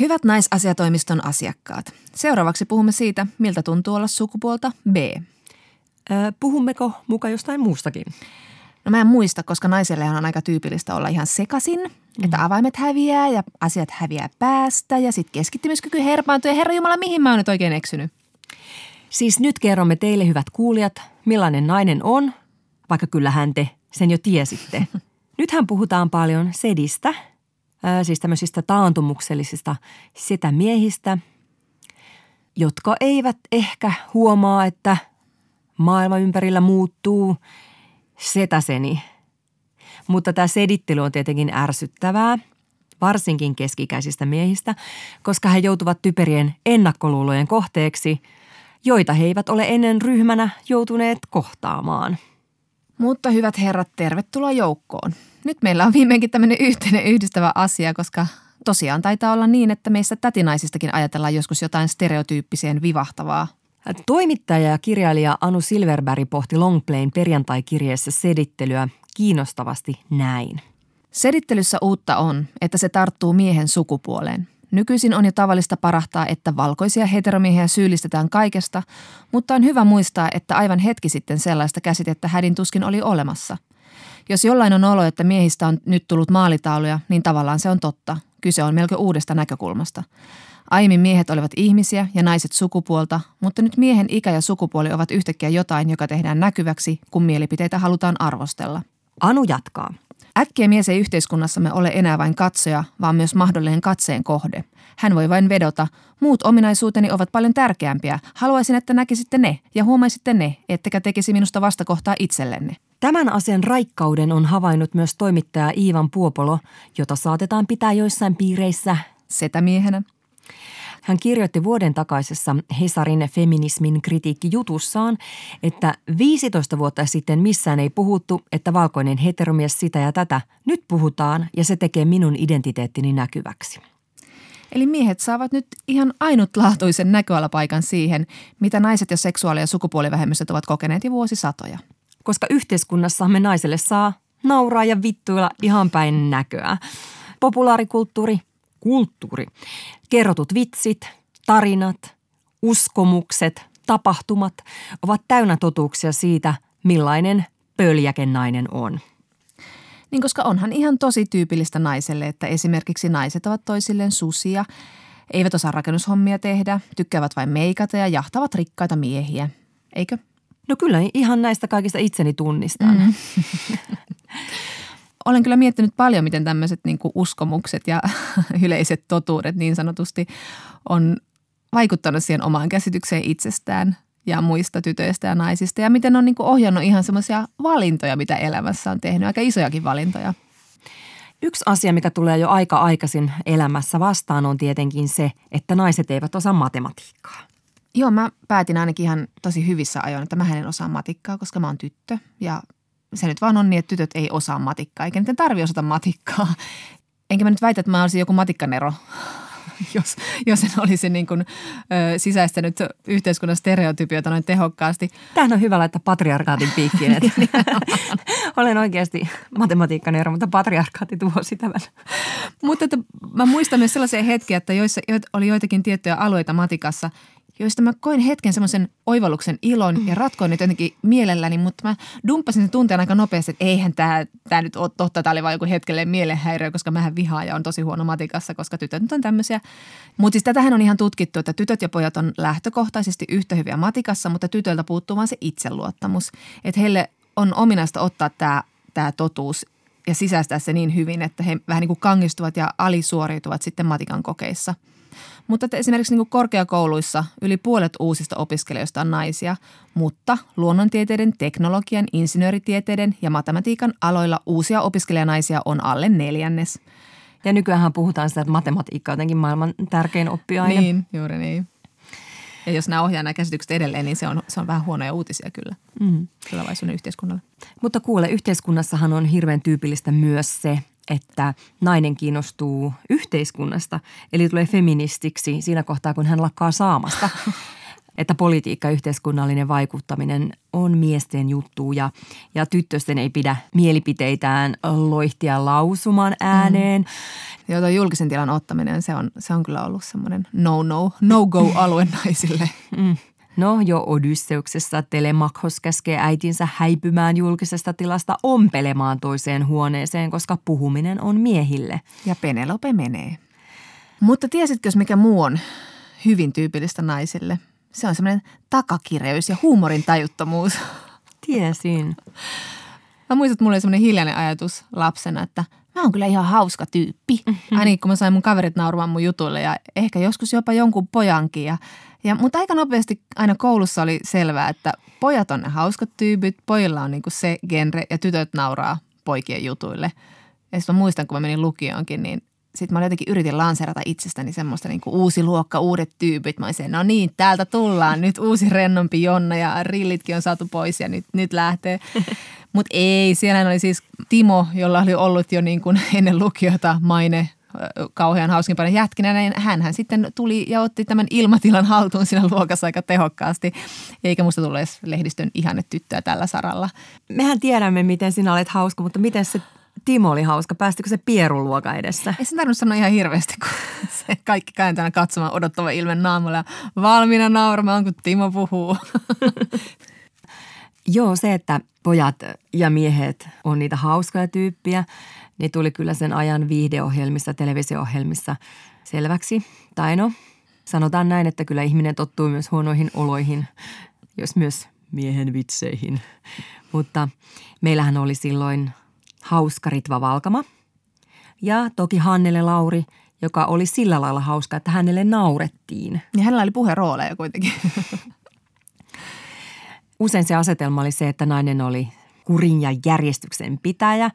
Hyvät naisasiatoimiston asiakkaat. Seuraavaksi puhumme siitä, miltä tuntuu olla sukupuolta B. Öö, puhummeko muka jostain muustakin? No mä en muista, koska naiselle on aika tyypillistä olla ihan sekasin, mm. että avaimet häviää ja asiat häviää päästä ja sitten keskittymiskyky herpaantuu ja herra Jumala, mihin mä oon nyt oikein eksynyt? Siis nyt kerromme teille hyvät kuulijat, millainen nainen on, vaikka kyllähän te sen jo tiesitte. Nythän puhutaan paljon sedistä, siis tämmöisistä taantumuksellisista setämiehistä, jotka eivät ehkä huomaa, että maailma ympärillä muuttuu setäseni. Mutta tämä sedittely on tietenkin ärsyttävää, varsinkin keskikäisistä miehistä, koska he joutuvat typerien ennakkoluulojen kohteeksi – joita he eivät ole ennen ryhmänä joutuneet kohtaamaan. Mutta hyvät herrat, tervetuloa joukkoon. Nyt meillä on viimeinkin tämmöinen yhteinen yhdistävä asia, koska tosiaan taitaa olla niin, että meissä tätinaisistakin ajatellaan joskus jotain stereotyyppiseen vivahtavaa. Toimittaja ja kirjailija Anu Silverberg pohti Longplayn perjantai-kirjeessä sedittelyä kiinnostavasti näin. Sedittelyssä uutta on, että se tarttuu miehen sukupuoleen – Nykyisin on jo tavallista parahtaa, että valkoisia heteromiehiä syyllistetään kaikesta, mutta on hyvä muistaa, että aivan hetki sitten sellaista käsitettä hädin tuskin oli olemassa. Jos jollain on olo, että miehistä on nyt tullut maalitauluja, niin tavallaan se on totta. Kyse on melko uudesta näkökulmasta. Aiemmin miehet olivat ihmisiä ja naiset sukupuolta, mutta nyt miehen ikä ja sukupuoli ovat yhtäkkiä jotain, joka tehdään näkyväksi, kun mielipiteitä halutaan arvostella. Anu jatkaa. Äkkiä mies ei yhteiskunnassamme ole enää vain katsoja, vaan myös mahdollinen katseen kohde. Hän voi vain vedota, muut ominaisuuteni ovat paljon tärkeämpiä. Haluaisin, että näkisitte ne ja huomaisitte ne, ettekä tekisi minusta vastakohtaa itsellenne. Tämän asian raikkauden on havainnut myös toimittaja Iivan Puopolo, jota saatetaan pitää joissain piireissä setämiehenä. Hän kirjoitti vuoden takaisessa Hesarin feminismin kritiikkijutussaan, että 15 vuotta sitten missään ei puhuttu, että valkoinen heteromies sitä ja tätä. Nyt puhutaan ja se tekee minun identiteettini näkyväksi. Eli miehet saavat nyt ihan ainutlaatuisen näköalapaikan siihen, mitä naiset ja seksuaali- ja sukupuolivähemmistöt ovat kokeneet jo vuosisatoja. Koska yhteiskunnassamme naiselle saa nauraa ja vittuilla ihan päin näköä. Populaarikulttuuri, kulttuuri. Kerrotut vitsit, tarinat, uskomukset, tapahtumat ovat täynnä totuuksia siitä, millainen pöljäkenainen on. Niin koska onhan ihan tosi tyypillistä naiselle, että esimerkiksi naiset ovat toisilleen susia, eivät osaa rakennushommia tehdä, tykkäävät vain meikata ja jahtavat rikkaita miehiä. Eikö? No kyllä, ihan näistä kaikista itseni tunnistan. Mm. olen kyllä miettinyt paljon, miten tämmöiset niin uskomukset ja yleiset totuudet niin sanotusti on vaikuttanut siihen omaan käsitykseen itsestään ja muista tytöistä ja naisista ja miten on niin ohjannut ihan semmoisia valintoja, mitä elämässä on tehnyt, aika isojakin valintoja. Yksi asia, mikä tulee jo aika aikaisin elämässä vastaan on tietenkin se, että naiset eivät osaa matematiikkaa. Joo, mä päätin ainakin ihan tosi hyvissä ajoin, että mä en osaa matikkaa, koska mä oon tyttö ja se nyt vaan on niin, että tytöt ei osaa matikkaa, eikä niiden tarvi osata matikkaa. Enkä mä nyt väitä, että mä olisin joku matikkanero, jos, jos en olisi niin kuin, ö, sisäistänyt yhteiskunnan stereotypioita noin tehokkaasti. Tämähän on hyvä laittaa patriarkaatin piikkiin. Että olen oikeasti matematiikkanero, mutta patriarkaatti tuo sitä Mutta että mä muistan myös sellaisia hetkiä, että joissa oli joitakin tiettyjä alueita matikassa, joista mä koin hetken semmoisen oivalluksen ilon ja ratkoin niitä jotenkin mielelläni, mutta mä dumppasin sen tunteen aika nopeasti, että eihän tämä, tämä nyt ole totta, tämä oli vain joku hetkelleen mielenhäiriö, koska mähän vihaan ja on tosi huono matikassa, koska tytöt nyt on tämmöisiä. Mutta siis tätähän on ihan tutkittu, että tytöt ja pojat on lähtökohtaisesti yhtä hyviä matikassa, mutta tytöltä puuttuu vaan se itseluottamus. Että heille on ominaista ottaa tämä, tämä totuus ja sisäistää se niin hyvin, että he vähän niin kuin kangistuvat ja alisuoriutuvat sitten matikan kokeissa – Mutta että esimerkiksi niin korkeakouluissa yli puolet uusista opiskelijoista on naisia, mutta luonnontieteiden, teknologian, insinööritieteiden ja matematiikan aloilla uusia opiskelijanaisia on alle neljännes. Ja nykyään puhutaan sitä, että matematiikka on jotenkin maailman tärkein oppiaine. Niin, juuri niin. Ja jos nämä ohjaa nämä käsitykset edelleen, niin se on, se on vähän huonoja uutisia kyllä mm. tulevaisuuden yhteiskunnalle. Mutta kuule, yhteiskunnassahan on hirveän tyypillistä myös se, että nainen kiinnostuu yhteiskunnasta, eli tulee feministiksi siinä kohtaa, kun hän lakkaa saamasta. että politiikka ja yhteiskunnallinen vaikuttaminen on miesten juttu ja, ja tyttösten ei pidä mielipiteitään loihtia lausumaan ääneen. Mm. Joo, julkisen tilan ottaminen, se on, se on kyllä ollut semmoinen no-no, no-go-alue naisille. Mm. No jo Odysseuksessa Telemakhos käskee äitinsä häipymään julkisesta tilasta ompelemaan toiseen huoneeseen, koska puhuminen on miehille. Ja Penelope menee. Mutta tiesitkö, mikä muu on hyvin tyypillistä naisille? Se on semmoinen takakireys ja huumorin tajuttomuus. Tiesin. Mä muistan, että mulla oli semmoinen hiljainen ajatus lapsena, että mä oon kyllä ihan hauska tyyppi. Mm-hmm. Ainakin kun mä sain mun kaverit nauramaan mun jutuille ja ehkä joskus jopa jonkun pojankin. Ja, ja, mutta aika nopeasti aina koulussa oli selvää, että pojat on ne hauskat tyypit, pojilla on niinku se genre ja tytöt nauraa poikien jutuille. Ja sitten mä muistan, kun mä menin lukioonkin, niin sitten mä jotenkin yritin lanserata itsestäni semmoista niin kuin uusi luokka, uudet tyypit. Mä olisin, no niin, täältä tullaan. Nyt uusi rennompi Jonna ja rillitkin on saatu pois ja nyt, nyt lähtee. Mutta ei, siellä oli siis Timo, jolla oli ollut jo niin kuin ennen lukiota maine kauhean hauskimpana jätkinä, niin hän sitten tuli ja otti tämän ilmatilan haltuun siinä luokassa aika tehokkaasti. Eikä musta tule edes lehdistön ihanne tyttöä tällä saralla. Mehän tiedämme, miten sinä olet hauska, mutta miten se Timo oli hauska. Päästikö se pieruluoka edessä? Ei se tarvinnut sanoa ihan hirveästi, kun se kaikki kääntänä katsomaan odottava ilme naamalla ja valmiina nauramaan, kun Timo puhuu. Joo, se, että pojat ja miehet on niitä hauskoja tyyppiä, niin tuli kyllä sen ajan viihdeohjelmissa, televisio-ohjelmissa selväksi. Tai no, sanotaan näin, että kyllä ihminen tottuu myös huonoihin oloihin, jos myös miehen vitseihin. Mutta meillähän oli silloin hauska Ritva Valkama ja toki Hannele Lauri, joka oli sillä lailla hauska, että hänelle naurettiin. Ja hänellä oli puherooleja kuitenkin. Usein se asetelma oli se, että nainen oli kurin ja järjestyksen pitäjä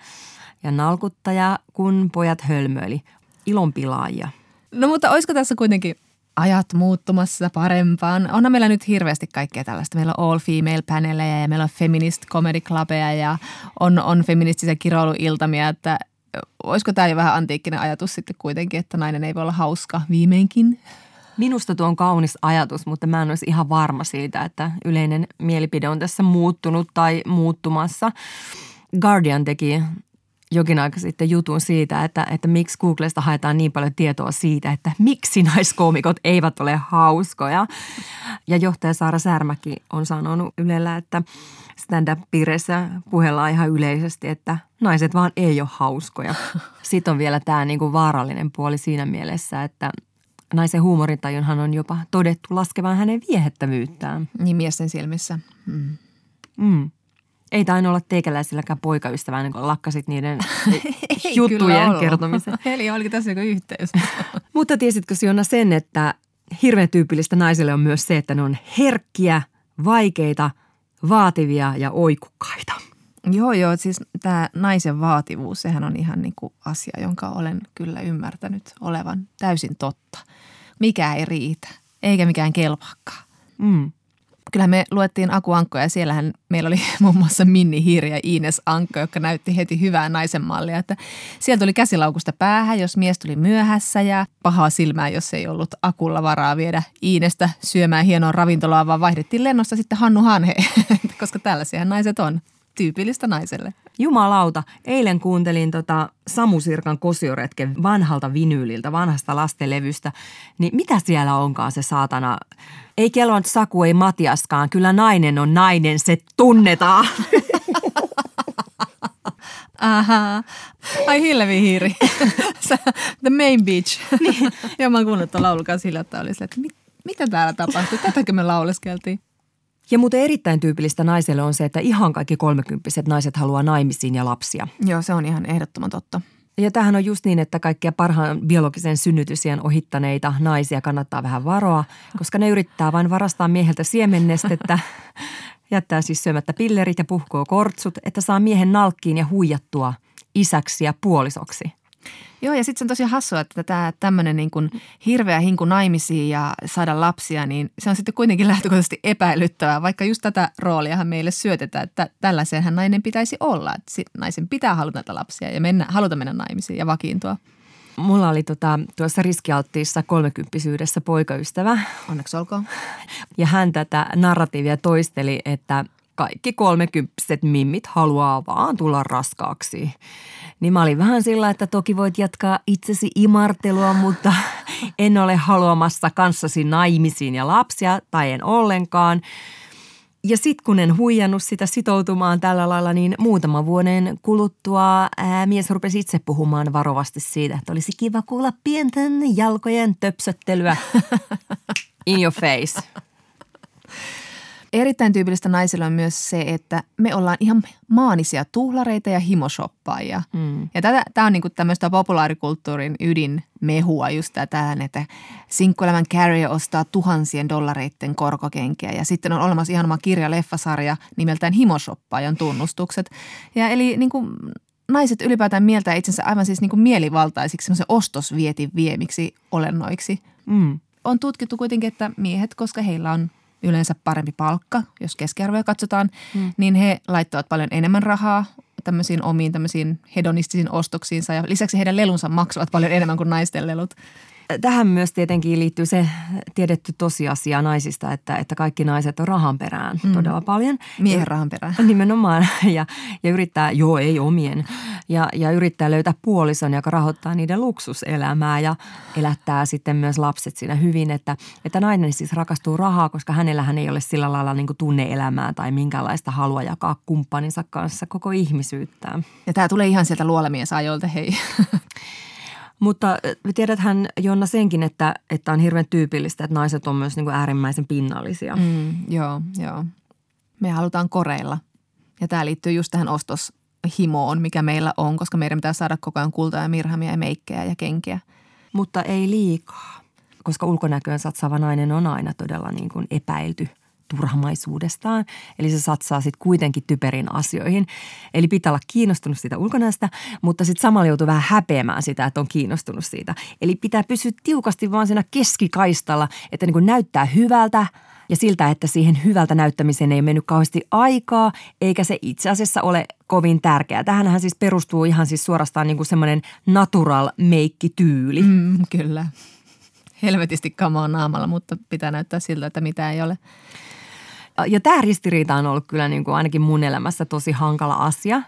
ja nalkuttaja, kun pojat hölmöili, ilonpilaajia. No mutta olisiko tässä kuitenkin ajat muuttumassa parempaan. Onhan meillä nyt hirveästi kaikkea tällaista. Meillä on all female paneleja ja meillä on feminist comedy clubeja ja on, on feministisiä kiroiluiltamia, että olisiko tämä jo vähän antiikkinen ajatus sitten kuitenkin, että nainen ei voi olla hauska viimeinkin? Minusta tuo on kaunis ajatus, mutta mä en olisi ihan varma siitä, että yleinen mielipide on tässä muuttunut tai muuttumassa. Guardian teki jokin aika sitten jutun siitä, että, että miksi Googlesta haetaan niin paljon tietoa siitä, että miksi naiskoomikot eivät ole hauskoja. Ja johtaja Saara Särmäki on sanonut Ylellä, että stand-up-piireissä puhellaan ihan yleisesti, että naiset vaan ei ole hauskoja. Sitten on vielä tämä niin kuin vaarallinen puoli siinä mielessä, että naisen huumorintajunhan on jopa todettu laskevan hänen viehettävyyttään. Niin miesten silmissä. Mm. Mm. Ei tainnut olla teikäläisilläkään poikaystävää, niin kun lakkasit niiden juttujen kertomisen. Eli olikin tässä joku yhteys. Mutta tiesitkö Siona sen, että hirveän tyypillistä naisille on myös se, että ne on herkkiä, vaikeita, vaativia ja oikukkaita. Joo, joo. Siis tämä naisen vaativuus, sehän on ihan niin kuin asia, jonka olen kyllä ymmärtänyt olevan täysin totta. Mikä ei riitä, eikä mikään kelpaakaan. Mm kyllähän me luettiin Aku Ankkoja ja siellähän meillä oli muun muassa Minni Hiiri ja Ines Ankko, joka näytti heti hyvää naisen mallia. Että sieltä tuli käsilaukusta päähän, jos mies tuli myöhässä ja pahaa silmää, jos ei ollut Akulla varaa viedä Iinestä syömään hienoa ravintolaa, vaan vaihdettiin lennosta sitten Hannu Hanhe, koska tällaisia naiset on tyypillistä naiselle. Jumalauta, eilen kuuntelin tota Samu Sirkan kosioretken vanhalta vinyyliltä, vanhasta lastenlevystä. Niin mitä siellä onkaan se saatana? Ei kello Saku, ei Matiaskaan. Kyllä nainen on nainen, se tunnetaan. Aha. Ai Hillevi Hiiri. The main beach. Niin. ja mä oon kuunnellut laulukaan sillä, että oli se, että mit, mitä täällä tapahtui? Tätäkö me lauleskeltiin? Ja muuten erittäin tyypillistä naiselle on se, että ihan kaikki kolmekymppiset naiset haluaa naimisiin ja lapsia. Joo, se on ihan ehdottoman totta. Ja tämähän on just niin, että kaikkia parhaan biologisen synnytysien ohittaneita naisia kannattaa vähän varoa, koska ne yrittää vain varastaa mieheltä siemennestettä, jättää siis syömättä pillerit ja puhkoo kortsut, että saa miehen nalkkiin ja huijattua isäksi ja puolisoksi. Joo, ja sitten se on tosi hassua, että tämä tämmöinen niin kuin hirveä hinku naimisiin ja saada lapsia, niin se on sitten kuitenkin lähtökohtaisesti epäilyttävää, vaikka just tätä rooliahan meille syötetään, että tällaiseenhän nainen pitäisi olla. Että naisen pitää haluta näitä lapsia ja mennä, haluta mennä naimisiin ja vakiintua. Mulla oli tota, tuossa riskialttiissa kolmekymppisyydessä poikaystävä. Onneksi olkoon. Ja hän tätä narratiivia toisteli, että kaikki kolmekymppiset mimmit haluaa vaan tulla raskaaksi. Niin mä olin vähän sillä, että toki voit jatkaa itsesi imartelua, mutta en ole haluamassa kanssasi naimisiin ja lapsia tai en ollenkaan. Ja sitten kun en huijannut sitä sitoutumaan tällä lailla, niin muutama vuoden kuluttua ää, mies rupesi itse puhumaan varovasti siitä, että olisi kiva kuulla pienten jalkojen töpsöttelyä in your face. Erittäin tyypillistä naisilla on myös se, että me ollaan ihan maanisia tuhlareita ja himoshoppaajia. Mm. Ja tämä on niinku tämmöistä populaarikulttuurin ydinmehua just tämä, että sinkkuelämän Carrier ostaa tuhansien dollareiden korkokenkiä. Ja sitten on olemassa ihan oma kirja-leffasarja nimeltään Himoshoppaajan tunnustukset. Ja eli niinku naiset ylipäätään mieltää itsensä aivan siis niinku mielivaltaisiksi, semmoisen ostosvietin viemiksi olennoiksi. Mm. On tutkittu kuitenkin, että miehet, koska heillä on yleensä parempi palkka, jos keskiarvoja katsotaan, mm. niin he laittavat paljon enemmän rahaa tämmöisiin omiin tämmöisiin hedonistisiin ostoksiinsa ja lisäksi heidän lelunsa maksavat paljon enemmän kuin naisten lelut. Tähän myös tietenkin liittyy se tiedetty tosiasia naisista, että, että kaikki naiset on rahan perään mm. todella paljon. Miehen rahan perään. Nimenomaan. Ja, ja yrittää, joo ei omien, ja, ja yrittää löytää puolison, joka rahoittaa niiden luksuselämää ja elättää sitten myös lapset siinä hyvin. Että, että nainen siis rakastuu rahaa, koska hänellähän ei ole sillä lailla niin tunne-elämää tai minkälaista halua jakaa kumppaninsa kanssa koko ihmisyyttään. Ja tämä tulee ihan sieltä luolamien ajoilta, hei. Mutta tiedäthän Jonna senkin, että, että on hirveän tyypillistä, että naiset on myös niin kuin äärimmäisen pinnallisia. Mm, joo, joo. Me halutaan koreilla. Ja tämä liittyy just tähän ostoshimoon, mikä meillä on, koska meidän pitää saada koko ajan kultaa ja mirhamia ja meikkejä ja kenkiä. Mutta ei liikaa, koska ulkonäköön satsaava nainen on aina todella niin kuin epäilty – turhamaisuudestaan. Eli se satsaa sitten kuitenkin typerin asioihin. Eli pitää olla kiinnostunut siitä ulkonäöstä, mutta sitten samalla joutuu vähän häpeämään sitä, että on kiinnostunut siitä. Eli pitää pysyä tiukasti vaan siinä keskikaistalla, että niin kuin näyttää hyvältä ja siltä, että siihen hyvältä näyttämiseen ei mennyt kauheasti aikaa, eikä se itse asiassa ole kovin tärkeää. Tähänhän siis perustuu ihan siis suorastaan niin kuin semmoinen natural meikki-tyyli. Mm, kyllä helvetisti kamaa naamalla, mutta pitää näyttää siltä, että mitä ei ole. Ja tämä ristiriita on ollut kyllä niin kuin ainakin mun elämässä tosi hankala asia.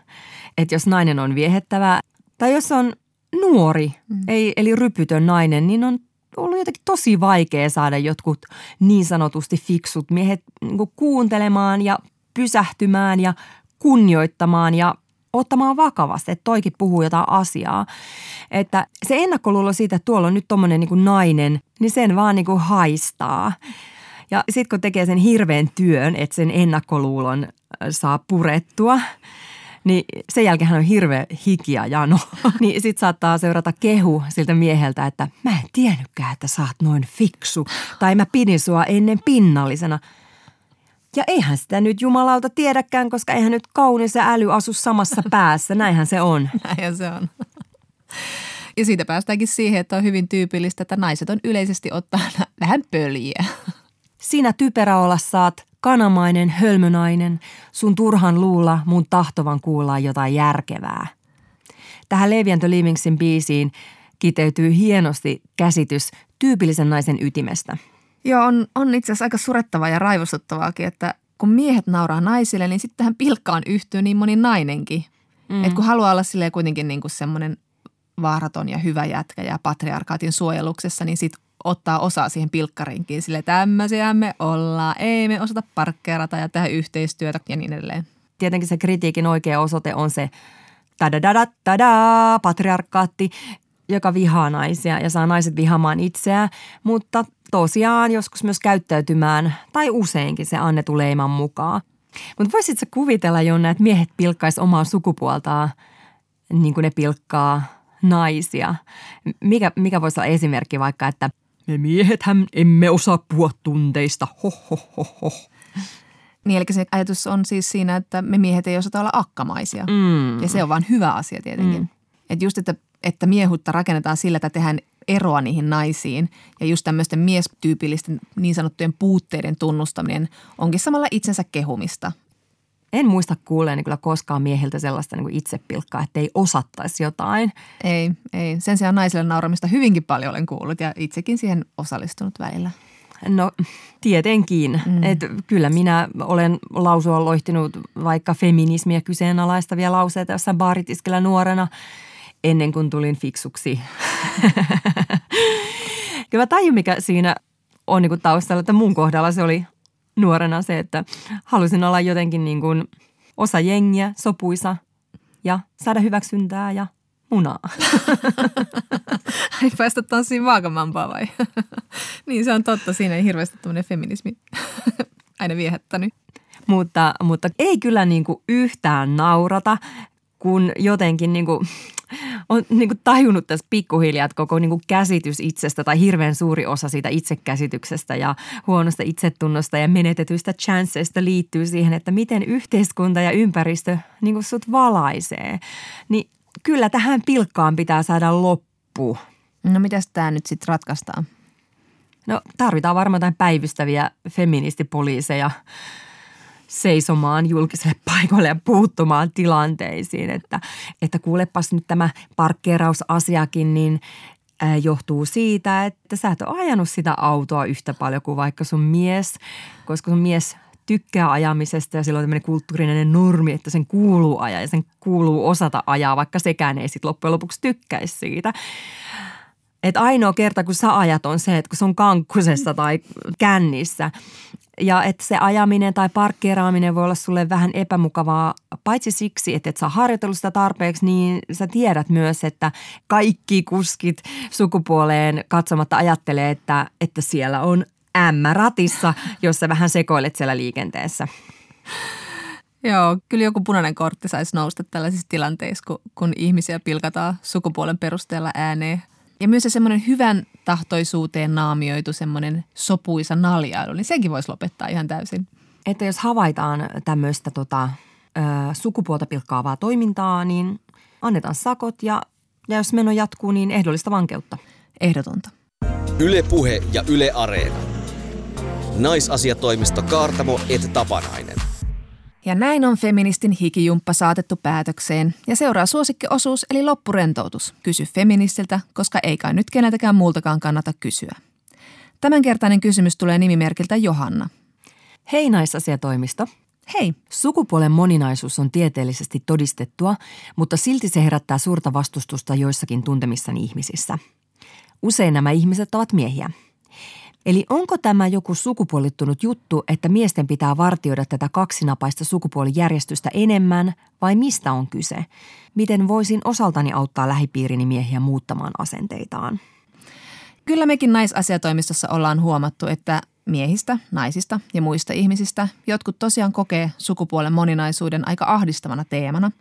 Että jos nainen on viehettävä tai jos on nuori, mm. ei, eli rypytön nainen, niin on ollut jotenkin tosi vaikea saada jotkut niin sanotusti fiksut miehet niin kuin kuuntelemaan ja pysähtymään ja kunnioittamaan ja ottamaan vakavasti, että toikin puhuu jotain asiaa. Että se ennakkoluulo siitä, että tuolla on nyt tommonen niin kuin nainen, niin sen vaan niin kuin haistaa. Ja sitten kun tekee sen hirveän työn, että sen ennakkoluulon äh, saa purettua, niin sen jälkeen hän on hirveä hiki ja jano. niin sitten saattaa seurata kehu siltä mieheltä, että mä en tiennytkään, että sä oot noin fiksu. Tai mä pidin sua ennen pinnallisena. Ja eihän sitä nyt jumalauta tiedäkään, koska eihän nyt kaunis ja äly asu samassa päässä. Näinhän se on. Näinhän se on. Ja siitä päästäänkin siihen, että on hyvin tyypillistä, että naiset on yleisesti ottaa vähän pöliä. Sinä typerä olla saat, kanamainen, hölmönainen, sun turhan luulla mun tahtovan kuulla jotain järkevää. Tähän Levi Livingsin biisiin kiteytyy hienosti käsitys tyypillisen naisen ytimestä. Joo, on, on itse asiassa aika surettavaa ja raivostuttavaakin, että kun miehet nauraa naisille, niin sitten tähän pilkkaan yhtyy niin moni nainenkin. Mm. Et kun haluaa olla silleen kuitenkin niin kuin semmoinen vaaraton ja hyvä jätkä ja patriarkaatin suojeluksessa, niin sitten ottaa osaa siihen pilkkarinkiin. Sille tämmöisiä me ollaan, ei me osata parkkeerata ja tehdä yhteistyötä ja niin edelleen. Tietenkin se kritiikin oikea osoite on se tada patriarkaatti, joka vihaa naisia ja saa naiset vihamaan itseään, mutta tosiaan joskus myös käyttäytymään tai useinkin se annetun leiman mukaan. Mutta voisitko kuvitella, Jonna, että miehet pilkkaisi omaa sukupuoltaan niin kuin ne pilkkaa naisia. Mikä, mikä voisi olla esimerkki vaikka, että me miehethän emme osaa puhua tunteista, ho, ho, ho, ho. Niin, eli se ajatus on siis siinä, että me miehet ei osata olla akkamaisia. Mm. Ja se on vaan hyvä asia tietenkin. Mm. Että just, että, että miehutta rakennetaan sillä, että tehdään eroa niihin naisiin. Ja just tämmöisten miestyypillisten niin sanottujen puutteiden tunnustaminen onkin samalla itsensä kehumista. En muista kuulleeni kyllä koskaan miehiltä sellaista niin itsepilkkaa, että ei osattaisi jotain. Ei, ei. Sen sijaan naisille nauramista hyvinkin paljon olen kuullut ja itsekin siihen osallistunut välillä. No tietenkin. Mm. Et kyllä minä olen lausua loihtinut vaikka feminismiä kyseenalaistavia lauseita jossain baaritiskellä nuorena ennen kuin tulin fiksuksi. kyllä mä tajun, mikä siinä on niin taustalla, että mun kohdalla se oli nuorena se, että halusin olla jotenkin niin kuin osa jengiä, sopuisa ja saada hyväksyntää ja munaa. Ai päästä tanssiin vaakamampaa vai? niin se on totta, siinä ei hirveästi tämmöinen feminismi aina viehättänyt. mutta, mutta ei kyllä niin kuin yhtään naurata, kun jotenkin niin kuin, on niin kuin tajunnut tässä pikkuhiljaa, että koko niin kuin käsitys itsestä tai hirveän suuri osa siitä itsekäsityksestä ja huonosta itsetunnosta ja menetetyistä chanceista liittyy siihen, että miten yhteiskunta ja ympäristö niin kuin sut valaisee. Niin kyllä tähän pilkkaan pitää saada loppu. No mitäs tämä nyt sitten ratkaistaan? No tarvitaan varmaan jotain päivystäviä feministipoliiseja seisomaan julkiselle paikalle ja puuttumaan tilanteisiin. Että, että kuulepas nyt tämä parkkeerausasiakin, niin johtuu siitä, että sä et ole ajanut sitä autoa yhtä paljon kuin vaikka sun mies, koska sun mies tykkää ajamisesta ja silloin on tämmöinen kulttuurinen normi, että sen kuuluu ajaa ja sen kuuluu osata ajaa, vaikka sekään ei sitten loppujen lopuksi tykkäisi siitä. Et ainoa kerta, kun sä ajat on se, että kun se on kankkusessa tai kännissä. Ja että se ajaminen tai parkkeeraaminen voi olla sulle vähän epämukavaa, paitsi siksi, että et sä harjoitellut sitä tarpeeksi, niin sä tiedät myös, että kaikki kuskit sukupuoleen katsomatta ajattelee, että, että siellä on M-ratissa, jos sä vähän sekoilet siellä liikenteessä. Joo, kyllä joku punainen kortti saisi nousta tällaisissa tilanteissa, kun, kun ihmisiä pilkataan sukupuolen perusteella ääneen. Ja myös se semmoinen hyvän tahtoisuuteen naamioitu semmoinen sopuisa naljailu, niin senkin voisi lopettaa ihan täysin. Että jos havaitaan tämmöistä tota, ö, sukupuolta pilkkaavaa toimintaa, niin annetaan sakot ja, ja jos meno jatkuu, niin ehdollista vankeutta. Ehdotonta. Yle Puhe ja Yle Areena. Naisasiatoimisto Kaartamo et Tapanainen. Ja näin on feministin hikijumppa saatettu päätökseen. Ja seuraa suosikkiosuus eli loppurentoutus. Kysy feministiltä, koska ei kai nyt keneltäkään muultakaan kannata kysyä. Tämänkertainen kysymys tulee nimimerkiltä Johanna. Hei naisasiatoimisto. Hei, Sukupuolen moninaisuus on tieteellisesti todistettua, mutta silti se herättää suurta vastustusta joissakin tuntemissani ihmisissä. Usein nämä ihmiset ovat miehiä. Eli onko tämä joku sukupuolittunut juttu, että miesten pitää vartioida tätä kaksinapaista sukupuolijärjestystä enemmän vai mistä on kyse? Miten voisin osaltani auttaa lähipiirini miehiä muuttamaan asenteitaan? Kyllä mekin naisasiatoimistossa ollaan huomattu, että miehistä, naisista ja muista ihmisistä jotkut tosiaan kokee sukupuolen moninaisuuden aika ahdistavana teemana.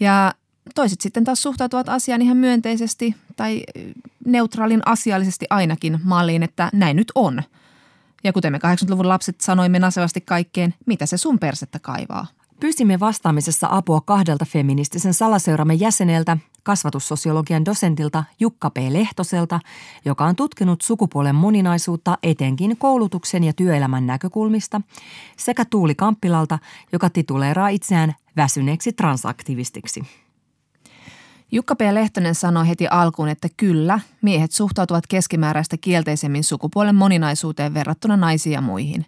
Ja toiset sitten taas suhtautuvat asiaan ihan myönteisesti tai neutraalin asiallisesti ainakin malliin, että näin nyt on. Ja kuten me 80-luvun lapset sanoimme nasevasti kaikkeen, mitä se sun persettä kaivaa. Pyysimme vastaamisessa apua kahdelta feministisen salaseuramme jäseneltä, kasvatussosiologian dosentilta Jukka P. Lehtoselta, joka on tutkinut sukupuolen moninaisuutta etenkin koulutuksen ja työelämän näkökulmista, sekä Tuuli Kamppilalta, joka tituleeraa itseään väsyneeksi transaktivistiksi. Jukka P. Lehtonen sanoi heti alkuun, että kyllä, miehet suhtautuvat keskimääräistä kielteisemmin sukupuolen moninaisuuteen verrattuna naisiin ja muihin.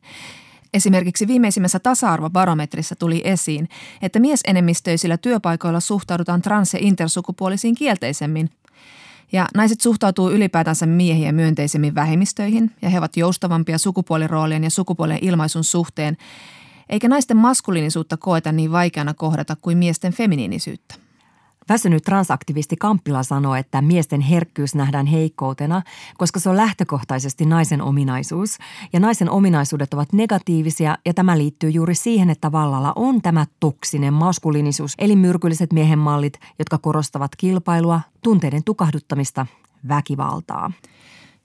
Esimerkiksi viimeisimmässä tasa-arvobarometrissa tuli esiin, että miesenemmistöisillä työpaikoilla suhtaudutaan trans- ja intersukupuolisiin kielteisemmin. Ja naiset suhtautuu ylipäätänsä miehiä myönteisemmin vähemmistöihin ja he ovat joustavampia sukupuoliroolien ja sukupuolen ilmaisun suhteen, eikä naisten maskuliinisuutta koeta niin vaikeana kohdata kuin miesten feminiinisyyttä. Väsynyt transaktivisti Kamppila sanoo, että miesten herkkyys nähdään heikkoutena, koska se on lähtökohtaisesti naisen ominaisuus. Ja naisen ominaisuudet ovat negatiivisia ja tämä liittyy juuri siihen, että vallalla on tämä toksinen maskuliinisuus, eli myrkylliset miehen mallit, jotka korostavat kilpailua, tunteiden tukahduttamista, väkivaltaa.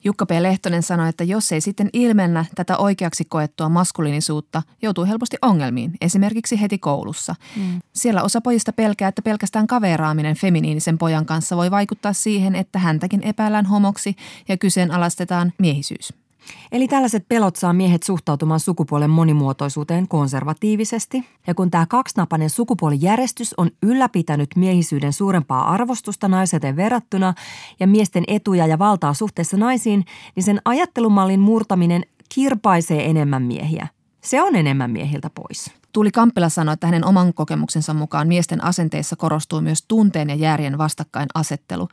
Jukka P. Lehtonen sanoi, että jos ei sitten ilmennä tätä oikeaksi koettua maskuliinisuutta, joutuu helposti ongelmiin, esimerkiksi heti koulussa. Mm. Siellä osa pojista pelkää, että pelkästään kaveraaminen feminiinisen pojan kanssa voi vaikuttaa siihen, että häntäkin epäillään homoksi ja kyseenalaistetaan miehisyys. Eli tällaiset pelot saa miehet suhtautumaan sukupuolen monimuotoisuuteen konservatiivisesti. Ja kun tämä kaksinapainen sukupuolijärjestys on ylläpitänyt miehisyyden suurempaa arvostusta naiseteen verrattuna ja miesten etuja ja valtaa suhteessa naisiin, niin sen ajattelumallin murtaminen kirpaisee enemmän miehiä. Se on enemmän miehiltä pois. Tuuli Kamppila sanoi, että hänen oman kokemuksensa mukaan miesten asenteissa korostuu myös tunteen ja järjen vastakkainasettelu.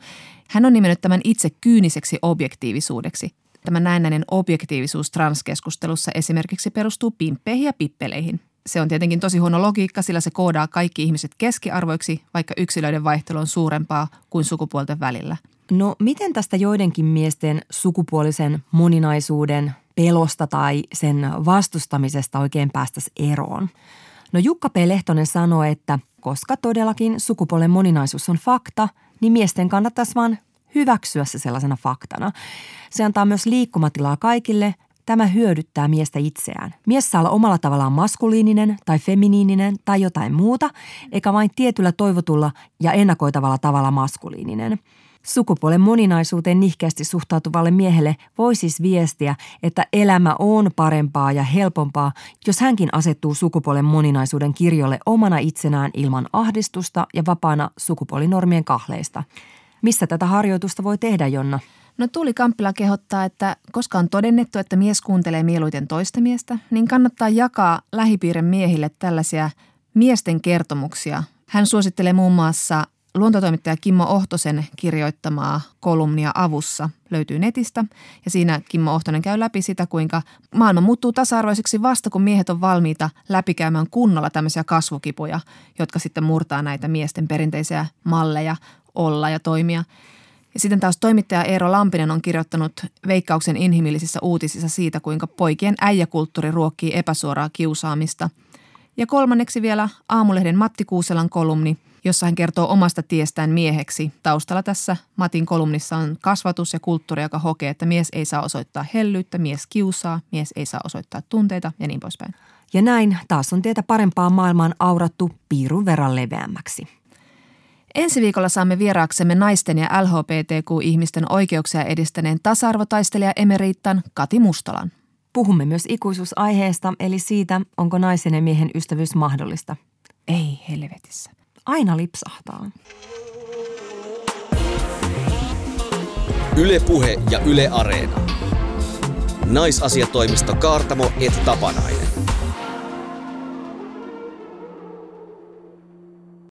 Hän on nimennyt tämän itse kyyniseksi objektiivisuudeksi. Tämä näennäinen objektiivisuus transkeskustelussa esimerkiksi perustuu pimppeihin ja pippeleihin. Se on tietenkin tosi huono logiikka, sillä se koodaa kaikki ihmiset keskiarvoiksi, vaikka yksilöiden vaihtelu on suurempaa kuin sukupuolten välillä. No miten tästä joidenkin miesten sukupuolisen moninaisuuden pelosta tai sen vastustamisesta oikein päästäisiin eroon? No Jukka P. Lehtonen sanoi, että koska todellakin sukupuolen moninaisuus on fakta, niin miesten kannattaisi vaan hyväksyä se sellaisena faktana. Se antaa myös liikkumatilaa kaikille. Tämä hyödyttää miestä itseään. Mies saa olla omalla tavallaan maskuliininen tai feminiininen tai jotain muuta, eikä vain tietyllä toivotulla ja ennakoitavalla tavalla maskuliininen. Sukupuolen moninaisuuteen nihkeästi suhtautuvalle miehelle voi siis viestiä, että elämä on parempaa ja helpompaa, jos hänkin asettuu sukupuolen moninaisuuden kirjolle omana itsenään ilman ahdistusta ja vapaana sukupuolinormien kahleista. Missä tätä harjoitusta voi tehdä, Jonna? No Tuuli Kamppila kehottaa, että koska on todennettu, että mies kuuntelee mieluiten toista miestä, niin kannattaa jakaa lähipiirin miehille tällaisia miesten kertomuksia. Hän suosittelee muun muassa luontotoimittaja Kimmo Ohtosen kirjoittamaa kolumnia Avussa löytyy netistä. Ja siinä Kimmo Ohtonen käy läpi sitä, kuinka maailma muuttuu tasa-arvoiseksi vasta, kun miehet on valmiita läpikäymään kunnolla tämmöisiä kasvukipuja, jotka sitten murtaa näitä miesten perinteisiä malleja olla ja toimia. Ja sitten taas toimittaja Eero Lampinen on kirjoittanut Veikkauksen inhimillisissä uutisissa siitä, kuinka poikien äijäkulttuuri ruokkii epäsuoraa kiusaamista. Ja kolmanneksi vielä Aamulehden Matti Kuuselan kolumni, jossa hän kertoo omasta tiestään mieheksi. Taustalla tässä Matin kolumnissa on kasvatus ja kulttuuri, joka hokee, että mies ei saa osoittaa hellyyttä, mies kiusaa, mies ei saa osoittaa tunteita ja niin poispäin. Ja näin taas on tietä parempaan maailmaan aurattu piirun verran leveämmäksi. Ensi viikolla saamme vieraaksemme naisten ja LHBTQ-ihmisten oikeuksia edistäneen tasa-arvotaistelija emeriittan Kati Mustolan. Puhumme myös ikuisuusaiheesta, eli siitä, onko naisen ja miehen ystävyys mahdollista. Ei helvetissä. Aina lipsahtaa. Ylepuhe ja Yle Areena. Naisasiatoimisto Kaartamo et Tapanainen.